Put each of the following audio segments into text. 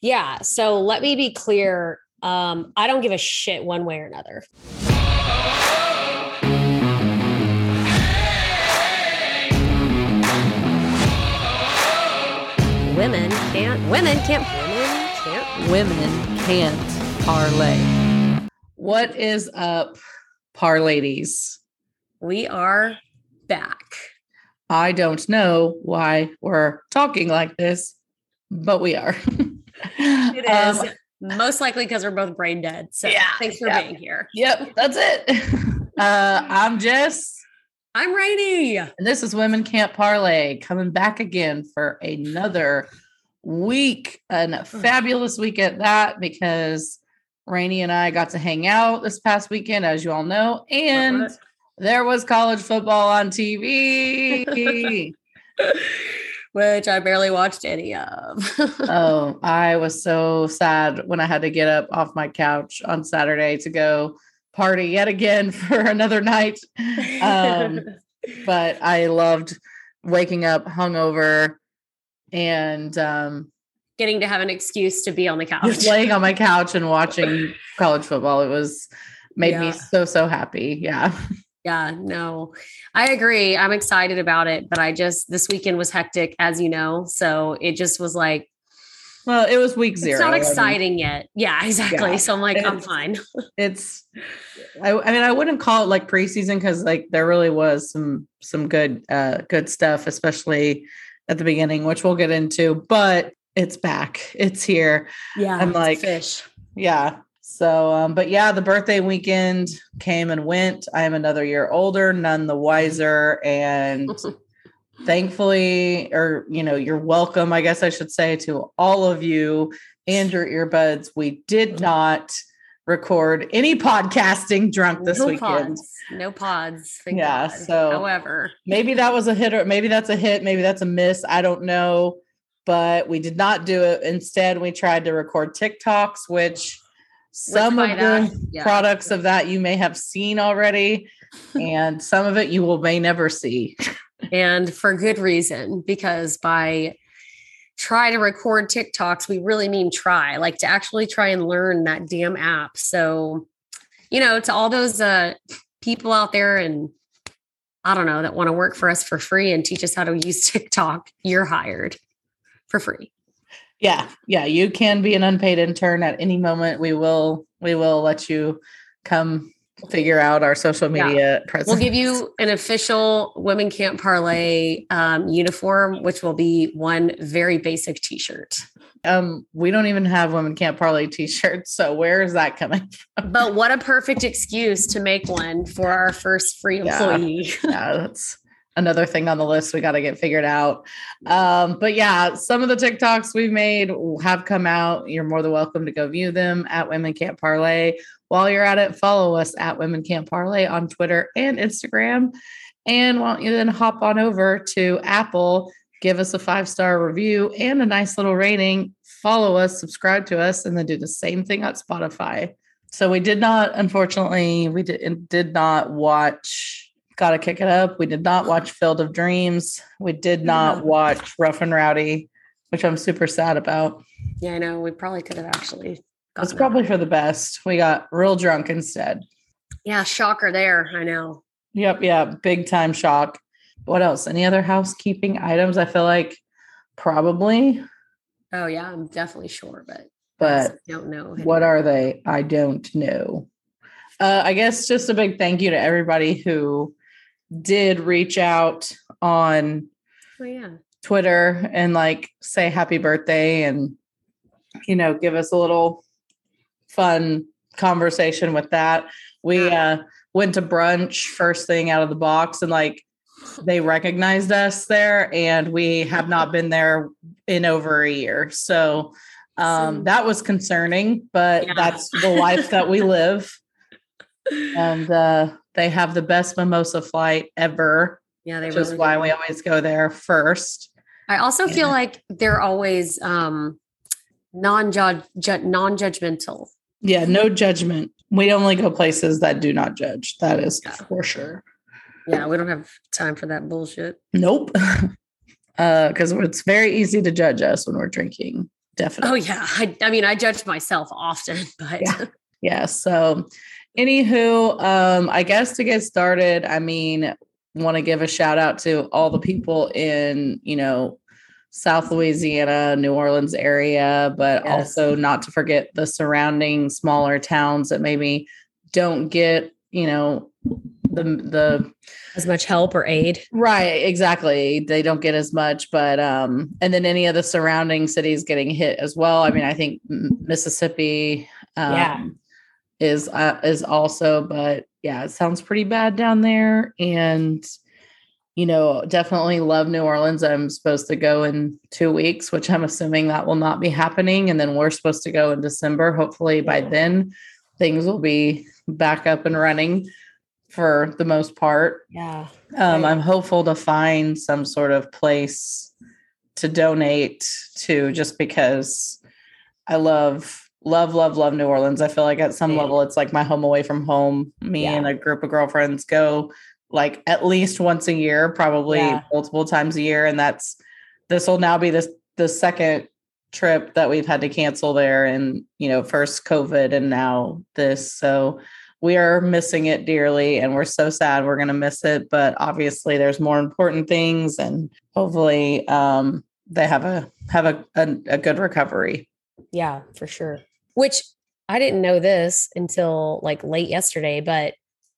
Yeah. So let me be clear. Um, I don't give a shit one way or another. Women can't. Women can't. Women can't. Women can't parlay. What is up, parladies? We are back. I don't know why we're talking like this, but we are. It is um, most likely because we're both brain dead. So yeah, thanks for yeah. being here. Yep, that's it. Uh, I'm Jess. I'm Rainy. And this is Women Can't Parlay coming back again for another week and a fabulous week at that because Rainy and I got to hang out this past weekend, as you all know, and there was college football on TV. which I barely watched any of. oh, I was so sad when I had to get up off my couch on Saturday to go party yet again for another night. Um, but I loved waking up hungover and um, getting to have an excuse to be on the couch. Laying on my couch and watching college football. It was made yeah. me so so happy. Yeah. Yeah, no, I agree. I'm excited about it, but I just, this weekend was hectic, as you know. So it just was like, well, it was week zero. It's not exciting yet. Yeah, exactly. Yeah. So I'm like, I'm fine. it's, I, I, mean, I wouldn't call it like preseason because like there really was some some good uh good stuff, especially at the beginning, which we'll get into. But it's back. It's here. Yeah, I'm like fish. Yeah, so, um, but yeah, the birthday weekend came and went. I am another year older, none the wiser. And thankfully, or, you know, you're welcome, I guess I should say, to all of you and your earbuds. We did not record any podcasting drunk this no weekend. Pods. No pods. yeah. God. So, however, maybe that was a hit or maybe that's a hit. Maybe that's a miss. I don't know. But we did not do it. Instead, we tried to record TikToks, which some of the yeah. products of that you may have seen already, and some of it you will may never see. and for good reason, because by try to record TikToks, we really mean try, like to actually try and learn that damn app. So, you know, to all those uh, people out there and I don't know that want to work for us for free and teach us how to use TikTok, you're hired for free. Yeah, yeah, you can be an unpaid intern at any moment. We will we will let you come figure out our social media yeah. presence. We'll give you an official Women Can't Parlay um, uniform, which will be one very basic T-shirt. Um, we don't even have Women Can't Parlay T-shirts, so where is that coming from? But what a perfect excuse to make one for our first free employee. Yeah, yeah that's another thing on the list we got to get figured out. Um, but yeah, some of the TikToks we've made have come out. You're more than welcome to go view them at Women Can't Parlay. While you're at it, follow us at Women Can't Parlay on Twitter and Instagram. And why don't you then hop on over to Apple, give us a five star review and a nice little rating. Follow us, subscribe to us, and then do the same thing at Spotify. So we did not, unfortunately, we did, did not watch Gotta kick it up. We did not watch Field of Dreams. We did not watch Rough and Rowdy, which I'm super sad about. Yeah, I know. We probably could have actually. It's probably for the best. We got real drunk instead. Yeah, shocker there. I know. Yep, yeah, big time shock. What else? Any other housekeeping items? I feel like probably. Oh yeah, I'm definitely sure, but but I don't know. What are they? I don't know. Uh, I guess just a big thank you to everybody who did reach out on oh, yeah. Twitter and like say happy birthday and you know give us a little fun conversation with that. We uh went to brunch first thing out of the box and like they recognized us there and we have not been there in over a year. So um that was concerning, but yeah. that's the life that we live. And uh they have the best mimosa flight ever. Yeah, they which really is why do. we always go there first. I also yeah. feel like they're always um non-judge non-judgmental. Yeah, no judgment. We only go places that do not judge. That is yeah. for sure. Yeah, we don't have time for that bullshit. Nope. uh, because it's very easy to judge us when we're drinking definitely. Oh yeah. I, I mean, I judge myself often, but Yeah. Yeah. So, anywho, um, I guess to get started, I mean, want to give a shout out to all the people in, you know, South Louisiana, New Orleans area, but Yes. also not to forget the surrounding smaller towns that maybe don't get, you know, the the as much help or aid. Right, exactly. They don't get as much, but um, and then any of the surrounding cities getting hit as well. I mean, I think Mississippi, um, Yeah. Is uh, is also, but yeah, it sounds pretty bad down there. And you know, definitely love New Orleans. I'm supposed to go in two weeks, which I'm assuming that will not be happening. And then we're supposed to go in December. Hopefully, by then, things will be back up and running for the most part. Yeah. Um. I'm hopeful to find some sort of place to donate to just because I love, love, love, love New Orleans. I feel like at some Yeah. level it's like my home away from home. Me Yeah. and a group of girlfriends go like at least once a year, probably Yeah. multiple times a year. And that's this will now be this the second trip that we've had to cancel there and you know, first COVID and now this. So we are missing it dearly and we're so sad we're going to miss it but obviously there's more important things and hopefully um they have a have a, a, a good recovery Yeah, for sure. Which I didn't know this until like late yesterday, but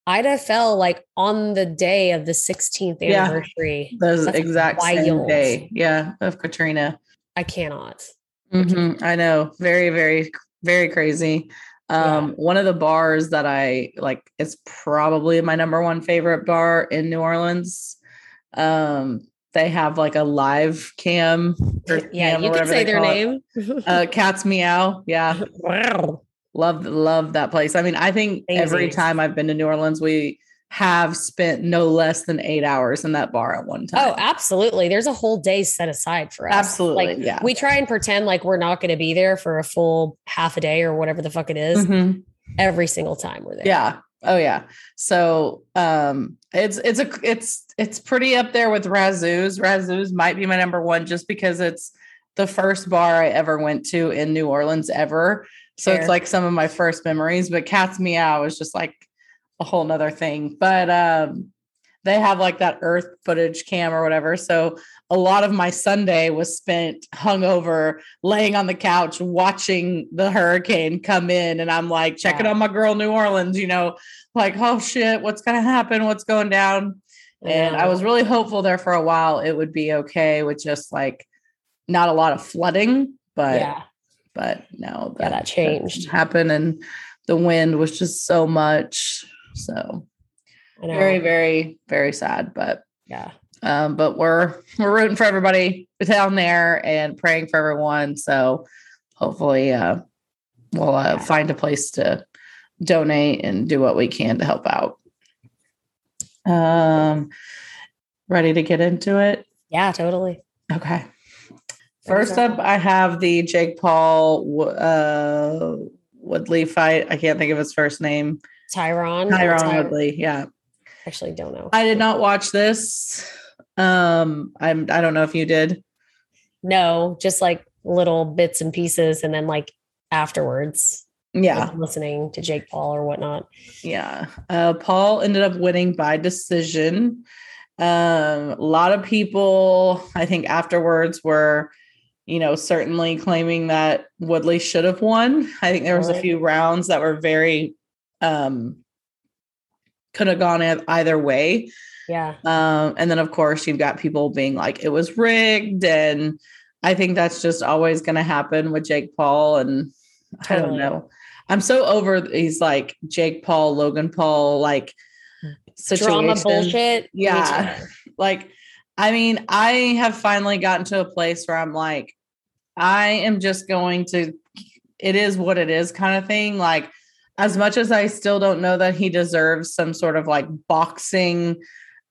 Ida fell like on the day of the 16th anniversary. Yeah. the exact same day yeah of katrina I cannot. Mhm, i know very very very crazy um one of the bars that i like it's probably my number one favorite bar in new orleans um they have like a live cam or Yeah, cam or you can say their name. uh cats meow yeah wow. love love that place i mean i think every time i've been to new orleans we have spent no less than eight hours in that bar at one time Oh, absolutely. There's a whole day set aside for us. Absolutely, Like yeah. we try and pretend like we're not going to be there for a full half a day or whatever the fuck it is Mhm. every single time we're there. yeah oh yeah. So um it's it's a it's it's pretty up there with razzoo's. Razzoo's might be my number one just because it's the first bar i ever went to in new orleans ever. So it's like some of my first memories but cats meow is just like a whole nother thing. But um they have like that earth footage cam or whatever so a lot of my sunday was spent hungover laying on the couch watching the hurricane come in and i'm like checking Yeah. on my girl new orleans you know like oh shit what's gonna happen what's going down and I was really hopeful there for a while it would be okay with just like not a lot of flooding, but yeah. but no, Yeah, that changed. happened, and the wind was just so much. So. Very, very, very sad. But yeah. um, but we're we're rooting for everybody down there and praying for everyone. So hopefully, uh, we'll uh, find a place to donate and do what we can to help out. Um, ready to get into it? Yeah, totally. Okay. First up, I have the Jake Paul uh, Woodley fight. I can't think of his first name. Tyron. Tyron Ty- Woodley. Yeah. Actually, don't know. I did not watch this. Um, I'm. I don't know if you did. No, just like little bits and pieces, and then like afterwards, Yeah. like, listening to Jake Paul or whatnot. Yeah. Uh, Paul ended up winning by decision. Um, a lot of people, I think, afterwards were, you know, certainly claiming that Woodley should have won. I think there was a few rounds that were very, um, could have gone either way. Yeah. Um, and then of course you've got people being like it was rigged, and I think that's just always going to happen with Jake Paul. And I don't know. I'm so over these like Jake Paul, Logan Paul, like Drama situations. bullshit. Yeah. Like, I mean, I have finally gotten to a place where I'm like, I am just going to, it is what it is kind of thing. Like, as much as I still don't know that he deserves some sort of like boxing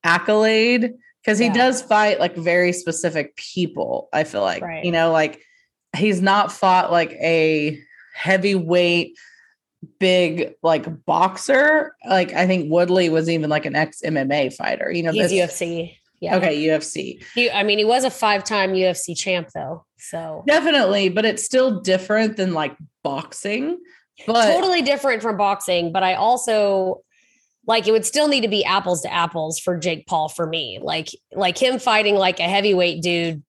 accolade, because he Yeah. does fight like very specific people, I feel like, Right. you know, like he's not fought like a heavyweight big like boxer like i think woodley was even like an ex mma fighter you know He's this- UFC. Yeah. Okay, UFC. He, I mean, he was a five-time UFC champ, though. So Definitely, but it's still different than like boxing. But totally different from boxing. But I also like it would still need to be apples to apples for Jake Paul for me. Like like him fighting like a heavyweight dude.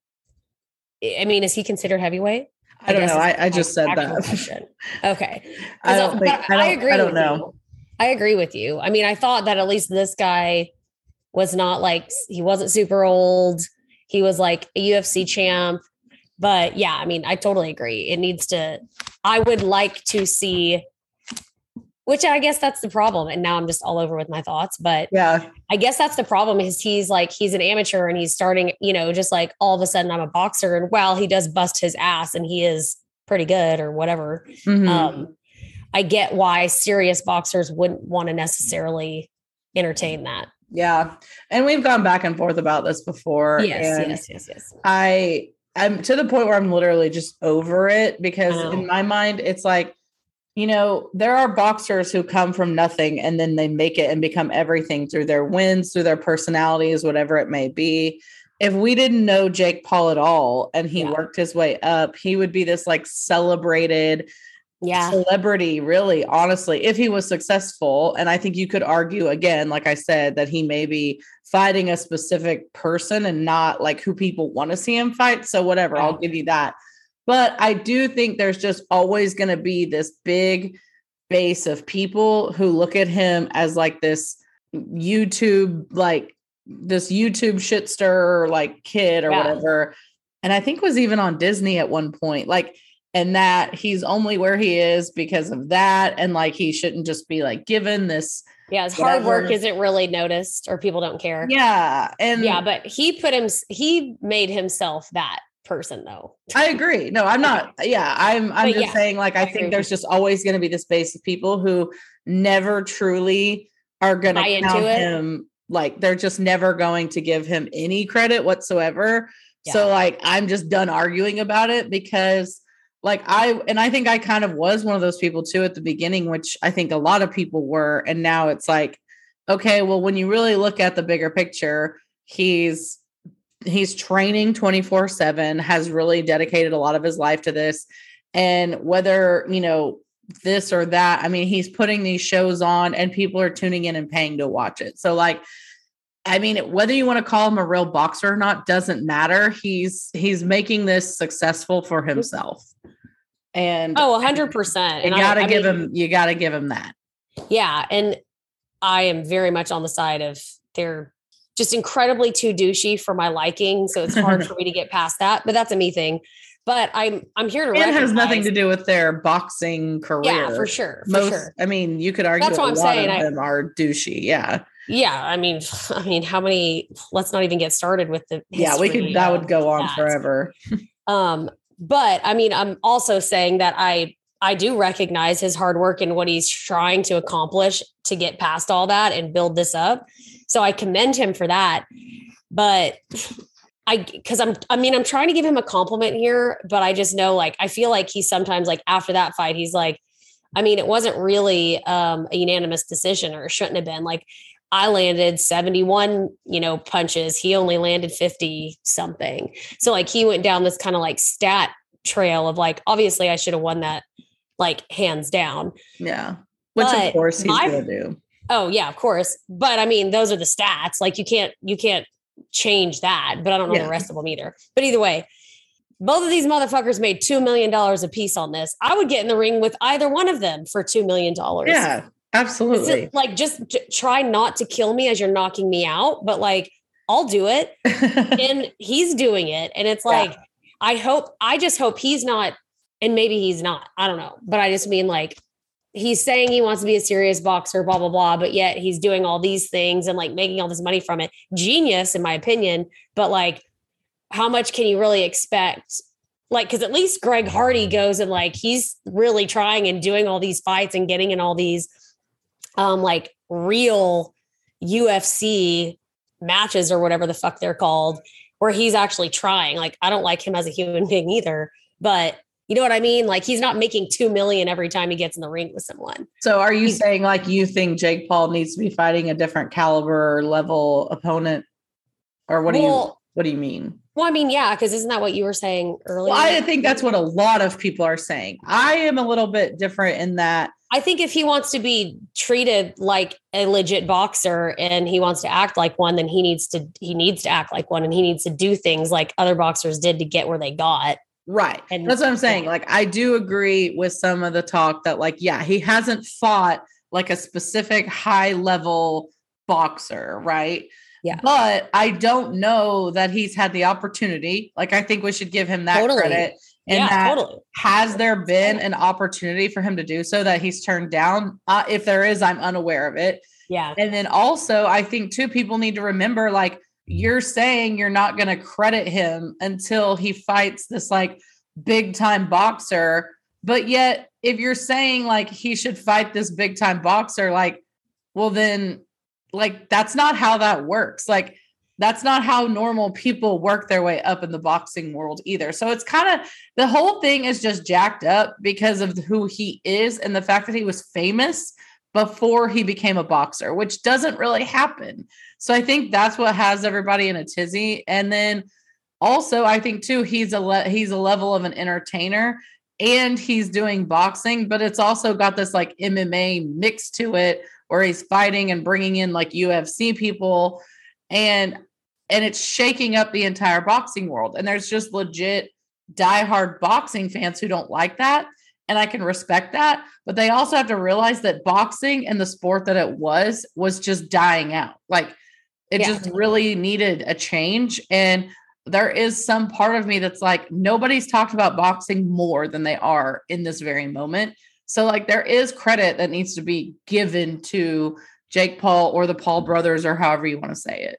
I mean, is he considered heavyweight? I don't know. I, I just said that. question. Okay. I don't 'Cause, think but I, don't, I, agree don't with know. you. I agree with you. I mean, I thought that at least this guy was not like he wasn't super old. He was like a UFC champ. But yeah, I mean, I totally agree. It needs to I would like to see which I guess that's the problem. And now I'm just all over with my thoughts, but Yeah. I guess that's the problem is he's like he's an amateur and he's starting, you know, just like all of a sudden I'm a boxer and well, he does bust his ass and he is pretty good or whatever. Mhm. Um, I get why serious boxers wouldn't want to necessarily entertain that. yeah. And we've gone back and forth about this before. Yes, yes, yes, yes. I I'm to the point where I'm literally just over it because in my mind it's like you know there are boxers who come from nothing and then they make it and become everything through their wins through their personalities whatever it may be if we didn't know Jake Paul at all and he Yeah. worked his way up he would be this like celebrated Yeah. celebrity really honestly if he was successful and i think you could argue again like i said that he may be fighting a specific person and not like who people want to see him fight so whatever i'll give you that but i do think there's just always going to be this big base of people who look at him as like this youtube like this youtube shitster like kid or Yeah. whatever and i think was even on disney at one point like and that he's only where he is because of that and like he shouldn't just be like given this Yeah. His hard work isn't really noticed or people don't care. yeah and Yeah. But he put him, he made himself that person though. i agree no i'm not yeah i'm i'm But just yeah, saying like i, I think there's just always going to be this base of people who never truly are going to count him like they're just never going to give him any credit whatsoever so like i'm just done arguing about it because like i and i think i kind of was one of those people too at the beginning which i think a lot of people were and now it's like okay well when you really look at the bigger picture he's he's training 24 7 has really dedicated a lot of his life to this. And whether you know this or that i mean he's putting these shows on and people are tuning in and paying to watch it. So like i mean whether you want to call him a real boxer or not doesn't matter. He's he's making this successful for himself and Oh, hundred percent. you gotta give him you gotta give him that Yeah. And I am very much on the side of they're just incredibly too douchey for my liking. So it's hard for me to get past that. But that's a me thing. But I'm I'm here to it has nothing to do with their boxing career Yeah, for sure. For most sure. i mean you could argue That's what a I'm lot saying, of I- them are douchey yeah Yeah. I mean, I mean, how many let's not even get started with the yeah we could that would go on that. forever Um, but I mean, I'm also saying that I I do recognize his hard work and what he's trying to accomplish to get past all that and build this up. So I commend him for that. But I because I'm I mean, I'm trying to give him a compliment here, but I just know like I feel like he's sometimes like after that fight, he's like, I mean, it wasn't really um a unanimous decision or shouldn't have been like I landed 71, you know, punches. He only landed 50 something. So like he went down this kind of like stat trail of like obviously I should have won that like hands down. yeah which But of course he's my- gonna do Oh yeah, of course. But I mean those are the stats. Like you can't you can't change that, but I don't know Yeah. the rest of them either. But either way, both of these motherfuckers made 2 million dollars a piece on this. I would get in the ring with either one of them for 2 million dollars. yeah absolutely. Just, like just t- try not to kill me as you're knocking me out, but like I'll do it. and he's doing it. And it's Yeah. like i hope i just hope he's not and maybe he's not i don't know. But i just mean like he's saying he wants to be a serious boxer blah blah blah but yet he's doing all these things and like making all this money from it. Genius in my opinion but like how much can you really expect? Like because at least greg hardy goes and like he's really trying and doing all these fights and getting in all these um like real ufc matches or whatever the fuck they're called where he's actually trying like i don't like him as a human being either but you know what i mean like he's not making 2 million every time he gets in the ring with someone so are you He's- saying like you think jake paul needs to be fighting a different caliber or level opponent Or what do you what do you mean? Well, I mean, yeah, because isn't that what you were saying earlier? Well, I think that's what a lot of people are saying. I am a little bit different in that I think if he wants to be treated like a legit boxer and he wants to act like one, then he needs to he needs to act like one and he needs to do things like other boxers did to get where they got. Right. And- That's what I'm saying. Like, I do agree with some of the talk that, like, yeah, he hasn't fought like a specific high level boxer, right? Yeah. But I don't know that he's had the opportunity. Like, I think we should give him that Totally. credit. And yeah, that totally. has there been an opportunity for him to do so that he's turned down? Uh, if there is, I'm unaware of it. Yeah. And then also, I think too, people need to remember like you're saying you're not going to credit him until he fights this like big time boxer. But yet, if you're saying like he should fight this big time boxer, like, well, then like that's not how that works. Like, that's not how normal people work their way up in the boxing world either. So it's kind of the whole thing is just jacked up because of who he is and the fact that he was famous before he became a boxer, which doesn't really happen. So I think that's what has everybody in a tizzy. And then also, I think too, he's a le- he's a level of an entertainer and he's doing boxing, but it's also got this like MMA mix to it where he's fighting and bringing in like UFC people and and it's shaking up the entire boxing world. And there's just legit diehard boxing fans who don't like that. And I can respect that. But they also have to realize that boxing and the sport that it was was just dying out. Like it Yeah. just really needed a change. And there is some part of me that's like, nobody's talked about boxing more than they are in this very moment. So, like, there is credit that needs to be given to Jake Paul or the Paul brothers or however you want to say it.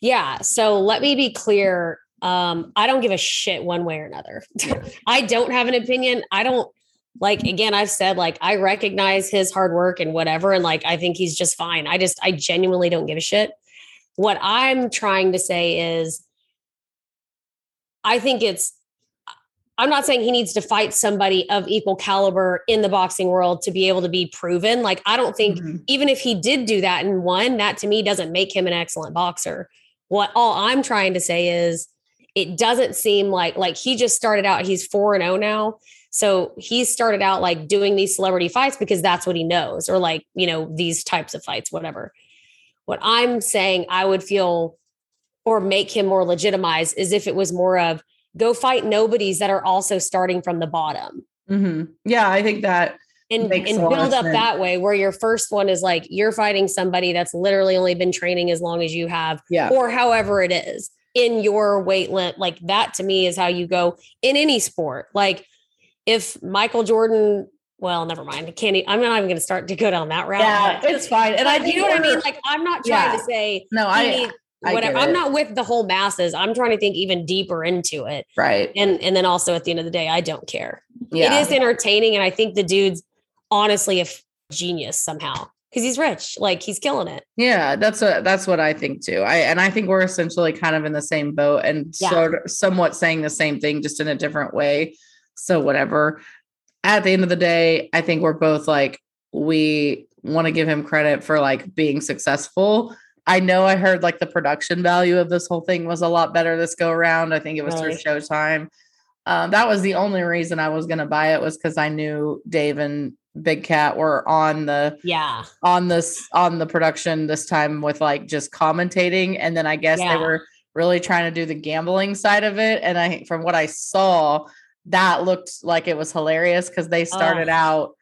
Yeah. So let me be clear. Um, I don't give a shit one way or another. I don't have an opinion. I don't like again, I've said like I recognize his hard work and whatever, and like I think he's just fine. I just I genuinely don't give a shit. What I'm trying to say is I think it's I'm not saying he needs to fight somebody of equal caliber in the boxing world to be able to be proven. Like I don't think Mhm. even if he did do that and won, that to me doesn't make him an excellent boxer. What all I'm trying to say is it doesn't seem like like he just started out, he's 4 and 0 now. So he started out like doing these celebrity fights because that's what he knows, or like, you know, these types of fights, whatever. What I'm saying I would feel or make him more legitimized is if it was more of go fight nobodies that are also starting from the bottom Mhm. Yeah, I think that and, and a lot of build up sense. that way where your first one is like you're fighting somebody that's literally only been training as long as you have yeah. or however it is in your weight limit like that to me is how you go in any sport like if michael jordan well never mind can't i'm not even going to start to go down that route Yeah, it's fine. And I do you know what i mean like i'm not trying Yeah. to say no, I I whatever i'm not with the whole masses i'm trying to think even deeper into it right. and and then also at the end of the day i don't care Yeah. it is entertaining and i think the dude's honestly a f- genius somehow because he's rich like he's killing it Yeah, that's what that's what I think too. I and I think we're essentially kind of in the same boat and Yeah. sort of somewhat saying the same thing just in a different way. So whatever. At the end of the day, I think we're both like we want to give him credit for like being successful. I know I heard like the production value of this whole thing was a lot better this go around. I think it was through Showtime. Um, that was the only reason I was going to buy it was because I knew Dave and Big Cat were on the yeah. on this on the production this time with like just commentating. And then i guess Yeah. they were really trying to do the gambling side of it. And i from what i saw that looked like it was hilarious because they started Oh. out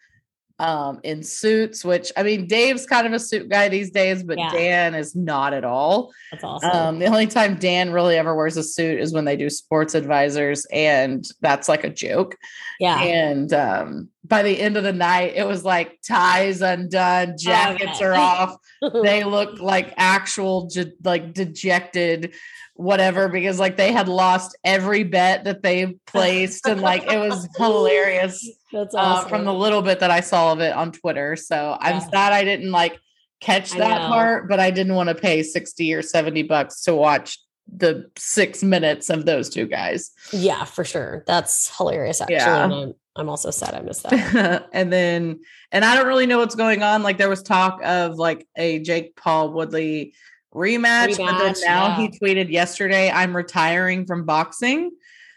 um in suits which i mean dave's kind of a suit guy these days but Yeah. dan is not at all. That's awesome. Um the only time dan really ever wears a suit is when they do sports advisors and that's like a joke. Yeah. And um, by the end of the night, it was like ties undone, jackets Okay. are off. They look like actual, like dejected, whatever, because like they had lost every bet that they placed, and like it was hilarious that's uh, from the little bit that I saw of it on Twitter. So I'm sad I didn't like catch that part, but I didn't want to pay 60 or 70 bucks to watch the six minutes of those two guys. yeah for sure that's hilarious actually Yeah. I'm, also sad i missed that and then and I don't really know what's going on. Like there was talk of like a Jake Paul Woodley rematch, but then now yeah. he tweeted yesterday, I'm retiring from boxing.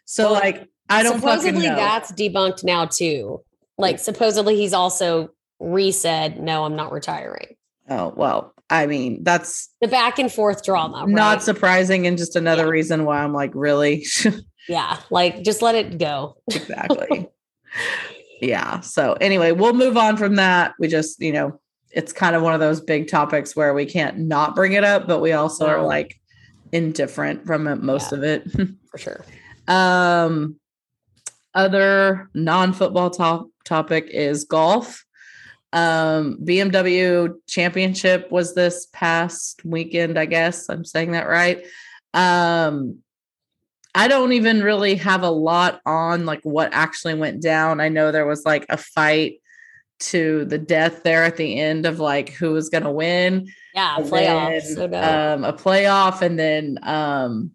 So Well, like I don't supposedly know. that's debunked now too. Like supposedly he's also re-said, no, I'm not retiring. oh well, I mean, that's The back and forth drama. not surprising and just another Yeah. reason why I'm like, really? yeah, like just let it go. exactly. yeah. So anyway, we'll move on from that. We just, you know, it's kind of one of those big topics where we can't not bring it up, but we also are like indifferent from it, most Yeah. of it. For sure. um other non-football top topic is golf. Um BMW championship was this past weekend, I guess. I'm saying that right. Um I don't even really have a lot on like what actually went down. I know there was like a fight to the death there at the end of like who was going to win. Yeah, playoffs. then, um, a playoff, and then um,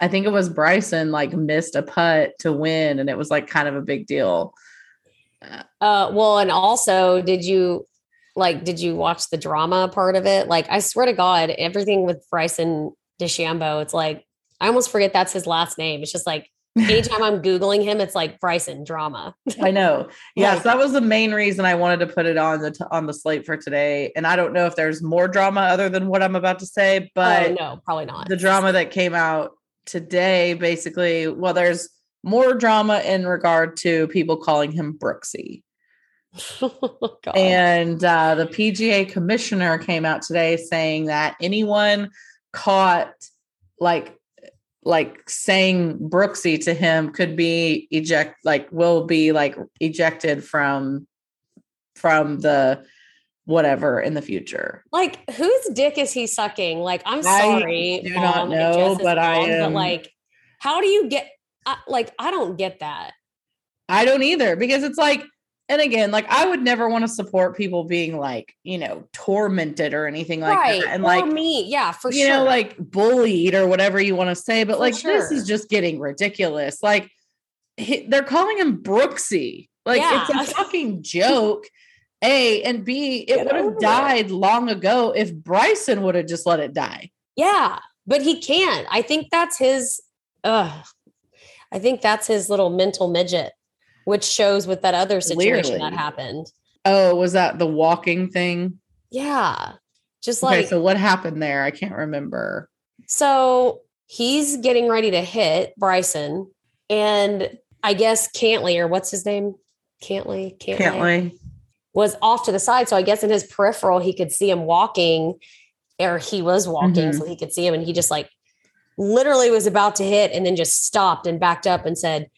I think it was Bryson like missed a putt to win, and it was like kind of a big deal. Uh, well, and also, did you like? Did you watch the drama part of it? Like, I swear to God, everything with Bryson DeChambeau, it's like I almost forget that's his last name. It's just like anytime I'm googling him, it's like Bryson drama. I know. Yes, Like- that was the main reason I wanted to put it on the t- on the slate for today. And I don't know if there's more drama other than what I'm about to say, but oh no, probably not. the drama that came out today basically well there's more drama in regard to people calling him brooksy God. and uh, the pga commissioner came out today saying that anyone caught like like saying brooksy to him could be eject like will be like ejected from from the whatever in the future like whose dick is he sucking? Like, I'm sorry. I sorry, do not and know, but I mom, am- But like, how do you get? I like, I don't get that. I don't either because it's like, and again, like I would never want to support people being like, you know, tormented or anything like right? that. And or like, me, yeah, for you sure. You know, like bullied or whatever you want to say. But For like, this is just getting ridiculous. Like, he- they're calling him Brooksy. Like, it's a fucking joke. A and B, it would have over it. died long ago if Bryson would have just let it die. Yeah, but he can't. I think that's his. Uh, I think that's his little mental midget, which shows with that other situation that happened. Oh, was that the walking thing? Yeah, just Okay, like so what happened there? I can't remember. so he's getting ready to hit Bryson, and I guess Cantlay or what's his name, Cantlay, Cantlay, Can't was off to the side. So I guess in his peripheral he could see him walking, or he was walking, Mhm. so he could see him, and he just like literally was about to hit and then just stopped and backed up and said,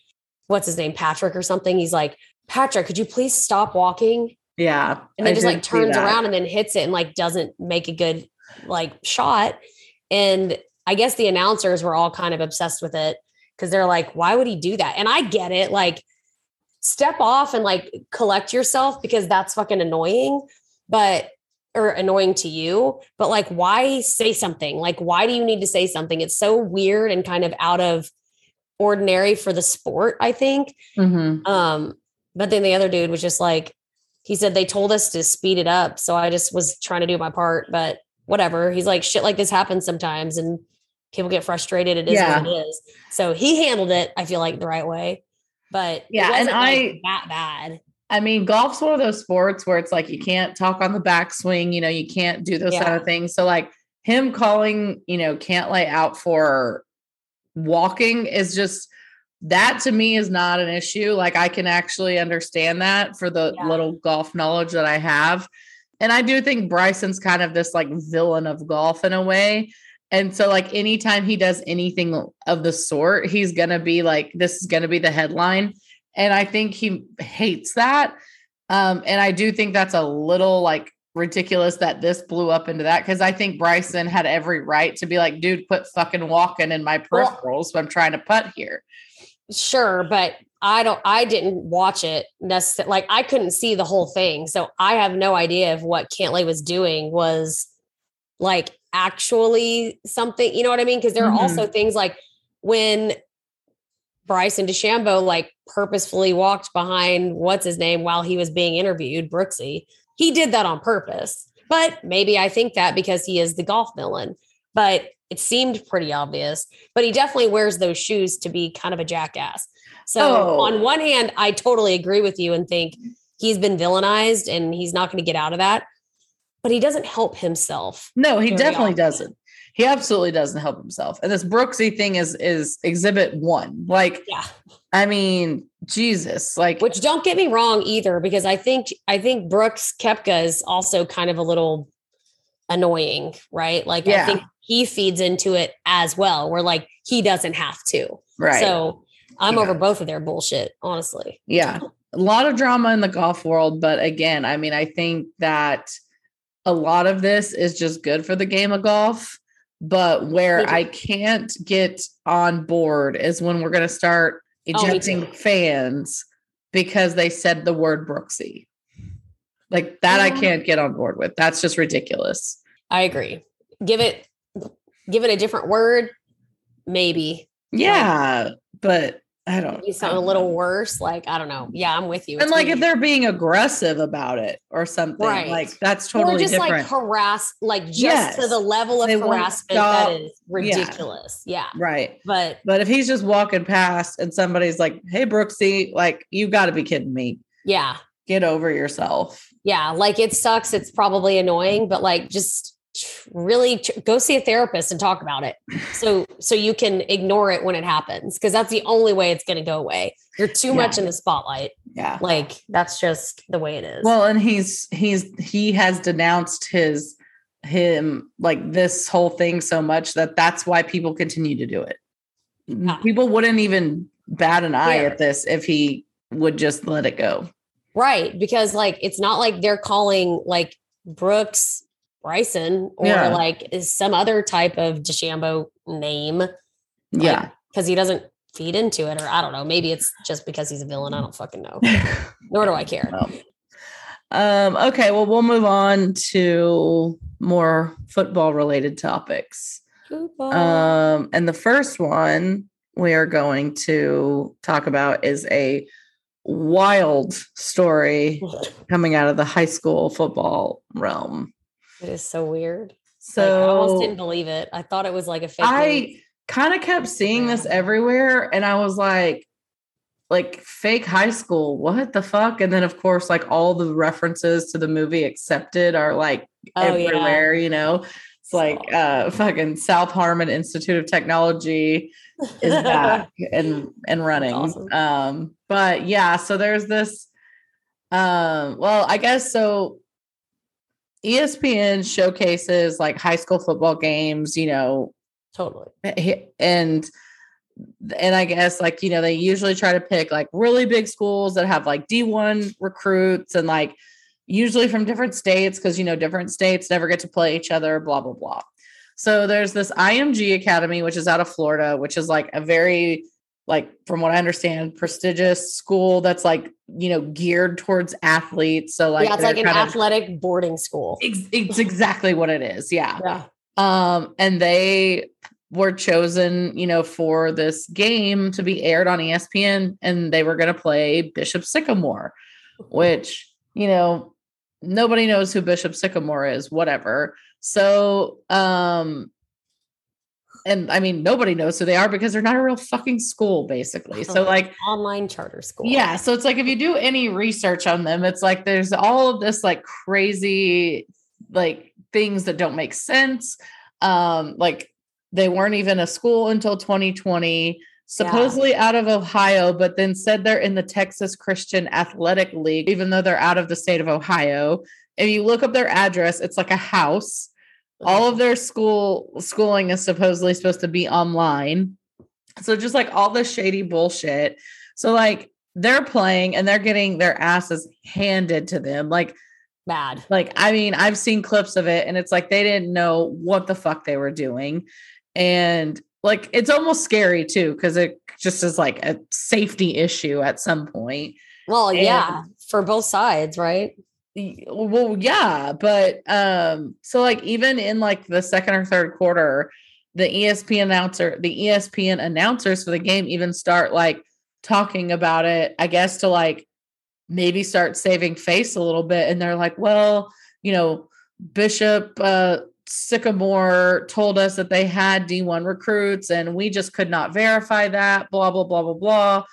What's his name? Patrick or something. He's like, Patrick, could you please stop walking? Yeah. And then I just like turns around and then hits it and like doesn't make a good like shot. And I guess the announcers were all kind of obsessed with it because they're like, why would he do that? And I get it. Like, step off and like collect yourself because that's fucking annoying, but or annoying to you. But like, why say something? Like, why do you need to say something? It's so weird and kind of out of ordinary for the sport, I think. Mhm. Um, but then the other dude was just like, he said they told us to speed it up. So I just was trying to do my part, but whatever. He's like, shit like this happens sometimes and people get frustrated. It is what it is. So he handled it, I feel like, the right way. But Yeah, it and wasn't, like, I- that bad. I mean, golf's one of those sports where it's like you can't talk on the backswing, you know, you can't do those kind of things. So like him calling, you know, Cantlay out for walking is just that to me is not an issue. Like I can actually understand that for the Yeah. little golf knowledge that I have. And I do think Bryson's kind of this like villain of golf in a way. And so like anytime he does anything of the sort, he's gonna be like, this is gonna be the headline. And I think he hates that. Um, and I do think that's a little like ridiculous that this blew up into that because I think Bryson had every right to be like, dude, quit fucking walking in my peripherals. I'm trying to putt here. Sure, but I don't I didn't watch it necessarily like I couldn't see the whole thing. So I have no idea if what Cantlay was doing was like actually something, you know what I mean? Because there are Mhm. also things like when Bryson DeChambeau like purposefully walked behind what's his name while he was being interviewed, Brooksy. He did that on purpose. But maybe I think that because he is the golf villain. But it seemed pretty obvious. But he definitely wears those shoes to be kind of a jackass. So Oh. on one hand, I totally agree with you and think he's been villainized and he's not going to get out of that. But he doesn't help himself. No, he definitely often. doesn't. He absolutely doesn't help himself. And this Brooksy thing is is exhibit one. Like, Yeah. I mean, Jesus, like Which don't get me wrong either, because I think I think Brooks Koepka is also kind of a little annoying, right? Like Yeah. I think he feeds into it as well, where like he doesn't have to. right. So I'm Yeah. over both of their bullshit, honestly. Yeah. A lot of drama in the golf world. But again, I mean, I think that a lot of this is just good for the game of golf. But where. I can't get on board is when we're going to start Oh, ejecting too. fans because they said the word Brooksy. Like that, I can't get on board with. That's just ridiculous. I agree. Give it give it a different word, maybe. Yeah. But I don't I something a little worse. Like, I don't know. Yeah, I'm with you. And It's like if they're being aggressive about it or something, Right. like that's totally or just different. like harass, like just Yes. to the level of They harassment that is ridiculous. Yeah. right. But But if he's just walking past and somebody's like, "Hey, Brooksy," like you got to be kidding me. yeah, Get over yourself. yeah, like it sucks. It's probably annoying, but like just really tr- go see a therapist and talk about it. So so you can ignore it when it happens because that's the only way it's going to go away. You're too much in the spotlight. Yeah. Like that's just the way it is. Well, and he's he's he has denounced his him like this whole thing so much that that's why people continue to do it. Yeah. People wouldn't even bat an eye Yeah. at this if he would just let it go. Right. Because like it's not like they're calling like Brooks Bryson or Yeah. like is some other type of DeChambeau name Yeah. because he doesn't feed into it. Or I don't know. Maybe it's just because he's a villain. I don't fucking know. Nor do I care. Um, okay, well, we'll move on to more football related topics. Football. Um, and the first one we are going to talk about is a wild story coming out of the high school football realm. It is so weird. like, I almost didn't believe it. I thought it was like a fake. I kind of kept seeing this everywhere, and I was like, like fake high school, what the fuck? And then, of course, like all the references to the movie accepted are like Oh, yeah. everywhere, you know. It's like uh fucking South Harmon Institute of Technology is back and and running. awesome. Um, but yeah, so there's this um, well, I guess so ESPN showcases like high school football games, you know, totally. Eh, and and I guess like you know they usually try to pick like really big schools that have like D1 recruits and like usually from different states because you know different states never get to play each other blah blah blah. So there's this IMG Academy which is out of Florida which is like a very like from what I understand prestigious school that's like you know geared towards athletes so like yeah, it's like an kind of- athletic boarding school. Ex- it's exactly what it is yeah Yeah. um, and they were chosen, you know, for this game to be aired on ESPN, and they were going to play Bishop Sycamore, which you know nobody knows who Bishop Sycamore is. Whatever. So, um, and I mean nobody knows who they are because they're not a real fucking school, basically. So, like, Online charter school. yeah. So it's like if you do any research on them, it's like there's all of this like crazy like things that don't make sense. Um, like they weren't even a school until 2020, supposedly out of Ohio, but then said they're in the Texas Christian Athletic League, even though they're out of the state of Ohio. If you look up their address, it's like a house. All of their school schooling is supposedly supposed to be online. So just like all the shady bullshit. So like they're playing and they're getting their asses handed to them. Like bad. like I mean, I've seen clips of it and it's like they didn't know what the fuck they were doing. And like it's almost scary too cuz it just is like a safety issue at some point. Well, And- yeah, for both sides, right? Well yeah but um so like even in like the second or third quarter the espn announcer the espn announcers for the game even start like talking about it i guess to like maybe start saving face a little bit and they're like well you know Bishop uh, Sycamore told us that they had D1 recruits and we just could not verify that, blah, blah, blah, blah, blah.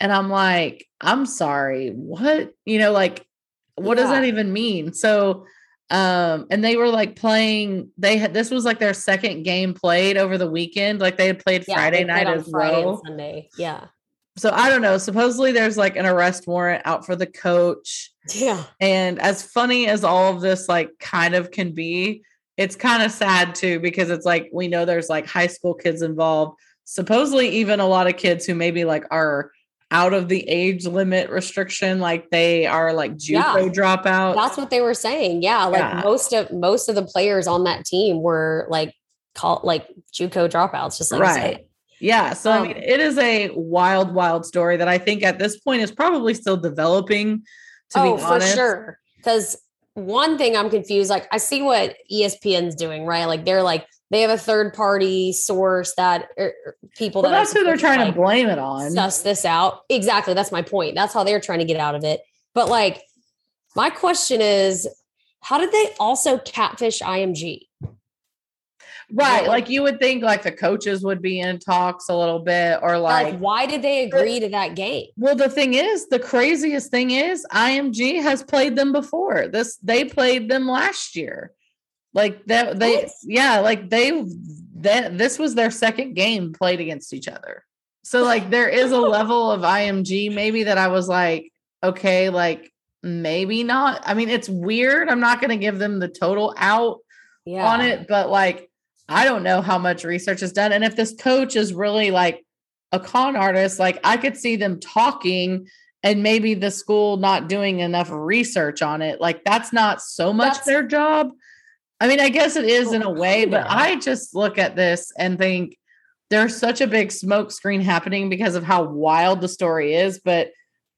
And I'm like, I'm sorry, what? You know, like, what yeah. does that even mean? So, um, and they were like playing, they had this was like their second game played over the weekend. Like they had played yeah, Friday night played as Friday well. Sunday. Yeah. So I don't know. Supposedly there's like an arrest warrant out for the coach. Yeah. And as funny as all of this like kind of can be, it's kind of sad too because it's like we know there's like high school kids involved supposedly even a lot of kids who maybe like are out of the age limit restriction like they are like JUCO yeah, dropouts that's what they were saying yeah like yeah. most of most of the players on that team were like called like JUCO dropouts just like right yeah so um, I mean it is a wild wild story that I think at this point is probably still developing to oh, be honest. for sure because one thing I'm confused. Like I see what ESPN's doing, right? Like they're like they have a third party source that er, er people well, that that's who they're trying to, like, to blame it on. Suss this out. Exactly. That's my point. That's how they're trying to get out of it. But like my question is, how did they also catfish IMG? Right. Yeah. Like you would think like the coaches would be in talks a little bit or like, like why did they agree to that game? Well, the thing is, the craziest thing is IMG has played them before. This they played them last year. Like that they what? yeah, like they that this was their second game played against each other. So like there is a level of IMG maybe that I was like, okay, like maybe not. I mean, it's weird. I'm not going to give them the total out yeah. on it, but like I don't know how much research is done. And if this coach is really like a con artist, like I could see them talking and maybe the school not doing enough research on it. Like that's not so much that's, their job. I mean, I guess it is oh, in a way, but I just look at this and think there's such a big smoke screen happening because of how wild the story is. But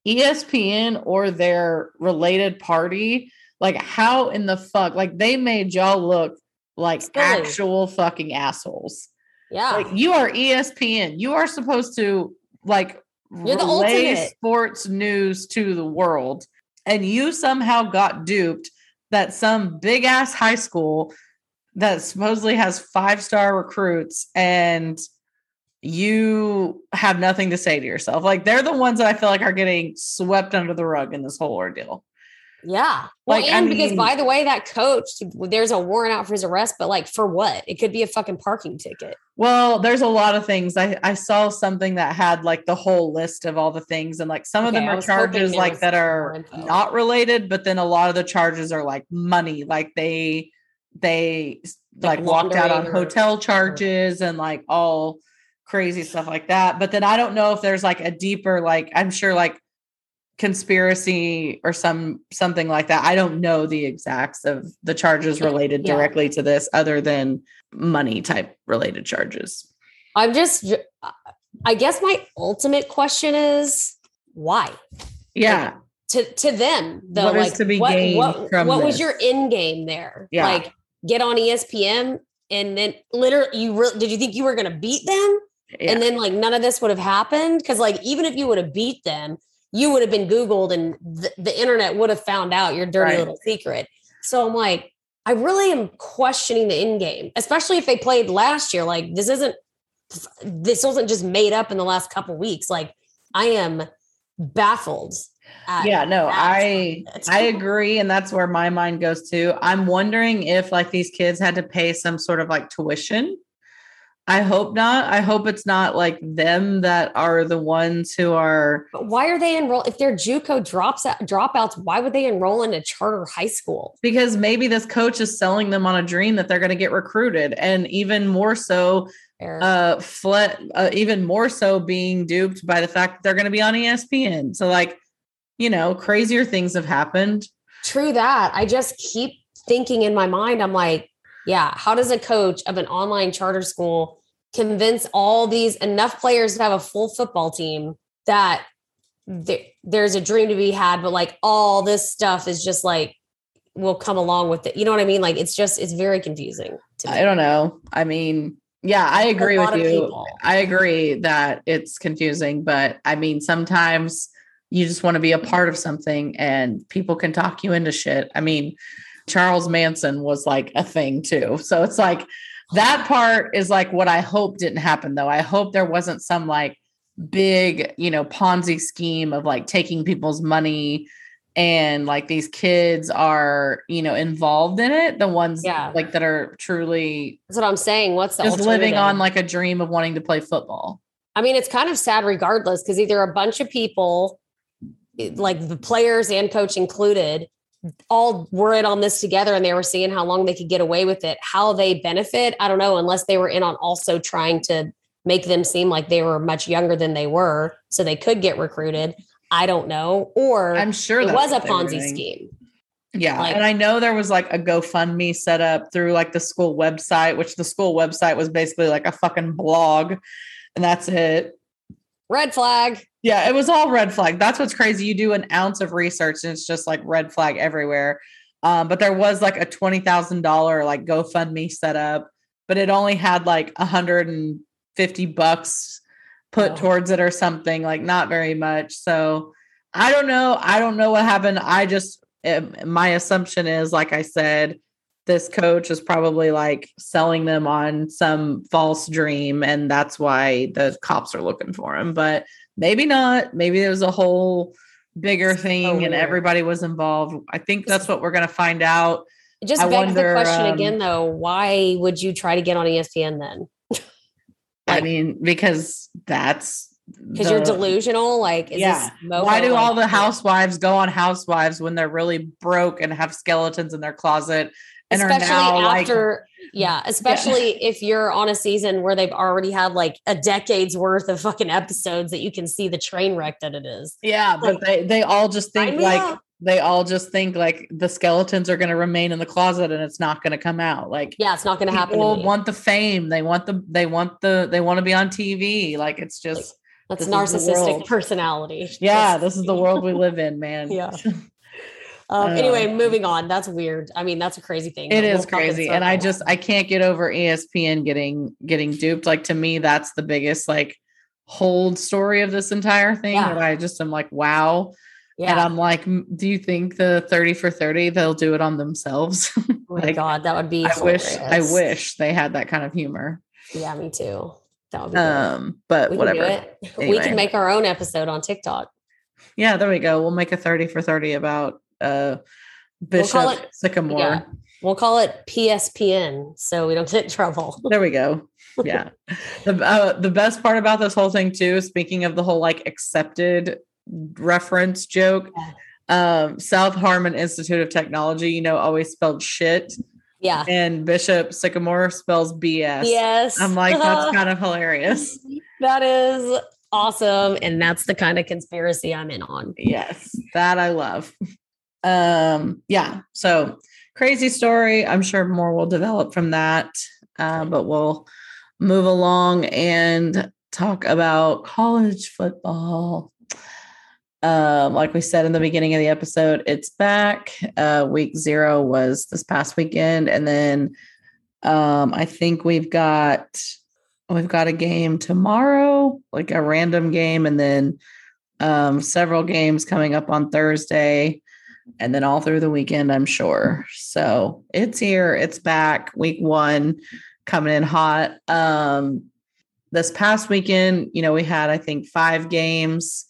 ESPN or their related party, like how in the fuck, like they made y'all look like Silly. actual fucking assholes. Yeah. Like you are ESPN. You are supposed to like You're relay sports news to the world. And you somehow got duped that some big ass high school that supposedly has five star recruits and you have nothing to say to yourself. Like they're the ones that I feel like are getting swept under the rug in this whole ordeal. Yeah. Well, like, and I mean, because by the way, that coach, there's a warrant out for his arrest, but like for what? It could be a fucking parking ticket. Well, there's a lot of things. I, I saw something that had like the whole list of all the things, and like some okay, of them are charges like that are not related, but then a lot of the charges are like money, like they they like, like walked out on or, hotel charges or, and like all crazy stuff like that. But then I don't know if there's like a deeper, like I'm sure like conspiracy or some something like that. I don't know the exacts of the charges related yeah. directly to this other than money type related charges. I'm just I guess my ultimate question is why? Yeah. Like, to to them though what like to be what what, what was your end game there? Yeah. Like get on ESPN and then literally you re- did you think you were going to beat them? Yeah. And then like none of this would have happened cuz like even if you would have beat them, you would have been Googled and the, the internet would have found out your dirty right. little secret. So I'm like, I really am questioning the end game, especially if they played last year. Like this isn't this wasn't just made up in the last couple weeks. Like I am baffled. yeah, no, I I agree, and that's where my mind goes to. I'm wondering if like these kids had to pay some sort of like tuition I hope not. I hope it's not like them that are the ones who are. But why are they enroll? If they're JUCO drops out, dropouts, why would they enroll in a charter high school? Because maybe this coach is selling them on a dream that they're going to get recruited, and even more so, uh, fle- uh, even more so being duped by the fact that they're going to be on ESPN. So, like, you know, crazier things have happened. True that. I just keep thinking in my mind, I'm like, yeah, how does a coach of an online charter school convince all these enough players to have a full football team that there's a dream to be had, but like all this stuff is just like will come along with it. You know what I mean? Like it's just it's very confusing. To me. I don't know. I mean, yeah, I agree with you. I agree that it's confusing, but I mean sometimes you just want to be a part of something and people can talk you into shit. I mean, Charles Manson was like a thing too. So it's like that part is like what I hope didn't happen though. I hope there wasn't some like big, you know, Ponzi scheme of like taking people's money and like these kids are, you know, involved in it. The ones Yeah. like that are truly That's what I'm saying. What's the just living on like a dream of wanting to play football. I mean, it's kind of sad regardless because either a bunch of people, like the players and coach included, all were in on this together and they were seeing how long they could get away with it. How they benefit, I don't know, unless they were in on also trying to make them seem like they were much younger than they were so they could get recruited. I don't know. Or I'm sure it was a what they were Ponzi scheme. Yeah. Like- and I know there was like a GoFundMe set up through like the school website, which the school website was basically like a fucking blog. And that's it. Red flag. Yeah, it was all red flag. That's what's crazy. You do an ounce of research and it's just like red flag everywhere. Um, but there was like a twenty thousand dollar like GoFundMe set up, but it only had like a hundred and fifty bucks put Oh. towards it or something, like not very much. So I don't know. I don't know what happened. I just um, my assumption is, like I said, this coach is probably like selling them on some false dream, and that's why the cops are looking for him. But maybe not. Maybe there was a whole bigger thing, and weird. everybody was involved. I think that's what we're gonna find out. It just I begs wonder, the question um, again, though. Why would you try to get on ESPN then? I mean, because that's Because you're delusional. Like, is Yeah. Why do all the housewives go on housewives when they're really broke and have skeletons in their closet and especially now like after yeah especially if you're on a season where they've already had like a decade's worth of fucking episodes that you can see the train wreck that it is yeah, but they they all just think like up. they all just think like the skeletons are going to remain in the closet and it's not going to come out. Like yeah it's not going to happen people want the fame, they want the they want the they want to be on TV. Like it's just that's is the narcissistic personality yeah, this is the world we live in, man. Yeah. um, Uh, anyway moving on that's weird i mean that's a crazy thing It is crazy. And I just I can't get over ESPN getting getting duped. Like to me, that's the biggest like hold story of this entire thing. Yeah. That I just am like, wow. Yeah. And I'm like, do you think the 30 for 30 they'll do it on themselves? oh my god that would be I wish I wish they had that kind of humor. yeah me too that would be good. Um, but we can do whatever. we can make our own episode on tiktok Yeah, there we go. We'll make a 30 for 30 about uh Bishop call it- Sycamore. yeah we'll call it pspn so we don't get in trouble There we go. Yeah. the uh, the best part about this whole thing too, speaking of the whole like accepted reference joke, um, South Harmon Institute of Technology, you know, always spelled shit, yeah and Bishop Sycamore spells BS. Yes. I'm like, that's kind of hilarious. that is awesome. And that's the kind of conspiracy I'm in on. Yes, that I love. Um, yeah. So crazy story. I'm sure more will develop from that. Uh, but we'll move along and talk about college football. Um, like we said in the beginning of the episode, it's back. Uh, week zero was this past weekend, and then um, I think we've got we've got a game tomorrow, like a random game, and then um, several games coming up on Thursday and then all through the weekend, I'm sure. So it's here, it's back, week one coming in hot. Um, this past weekend, you know, we had, I think, five games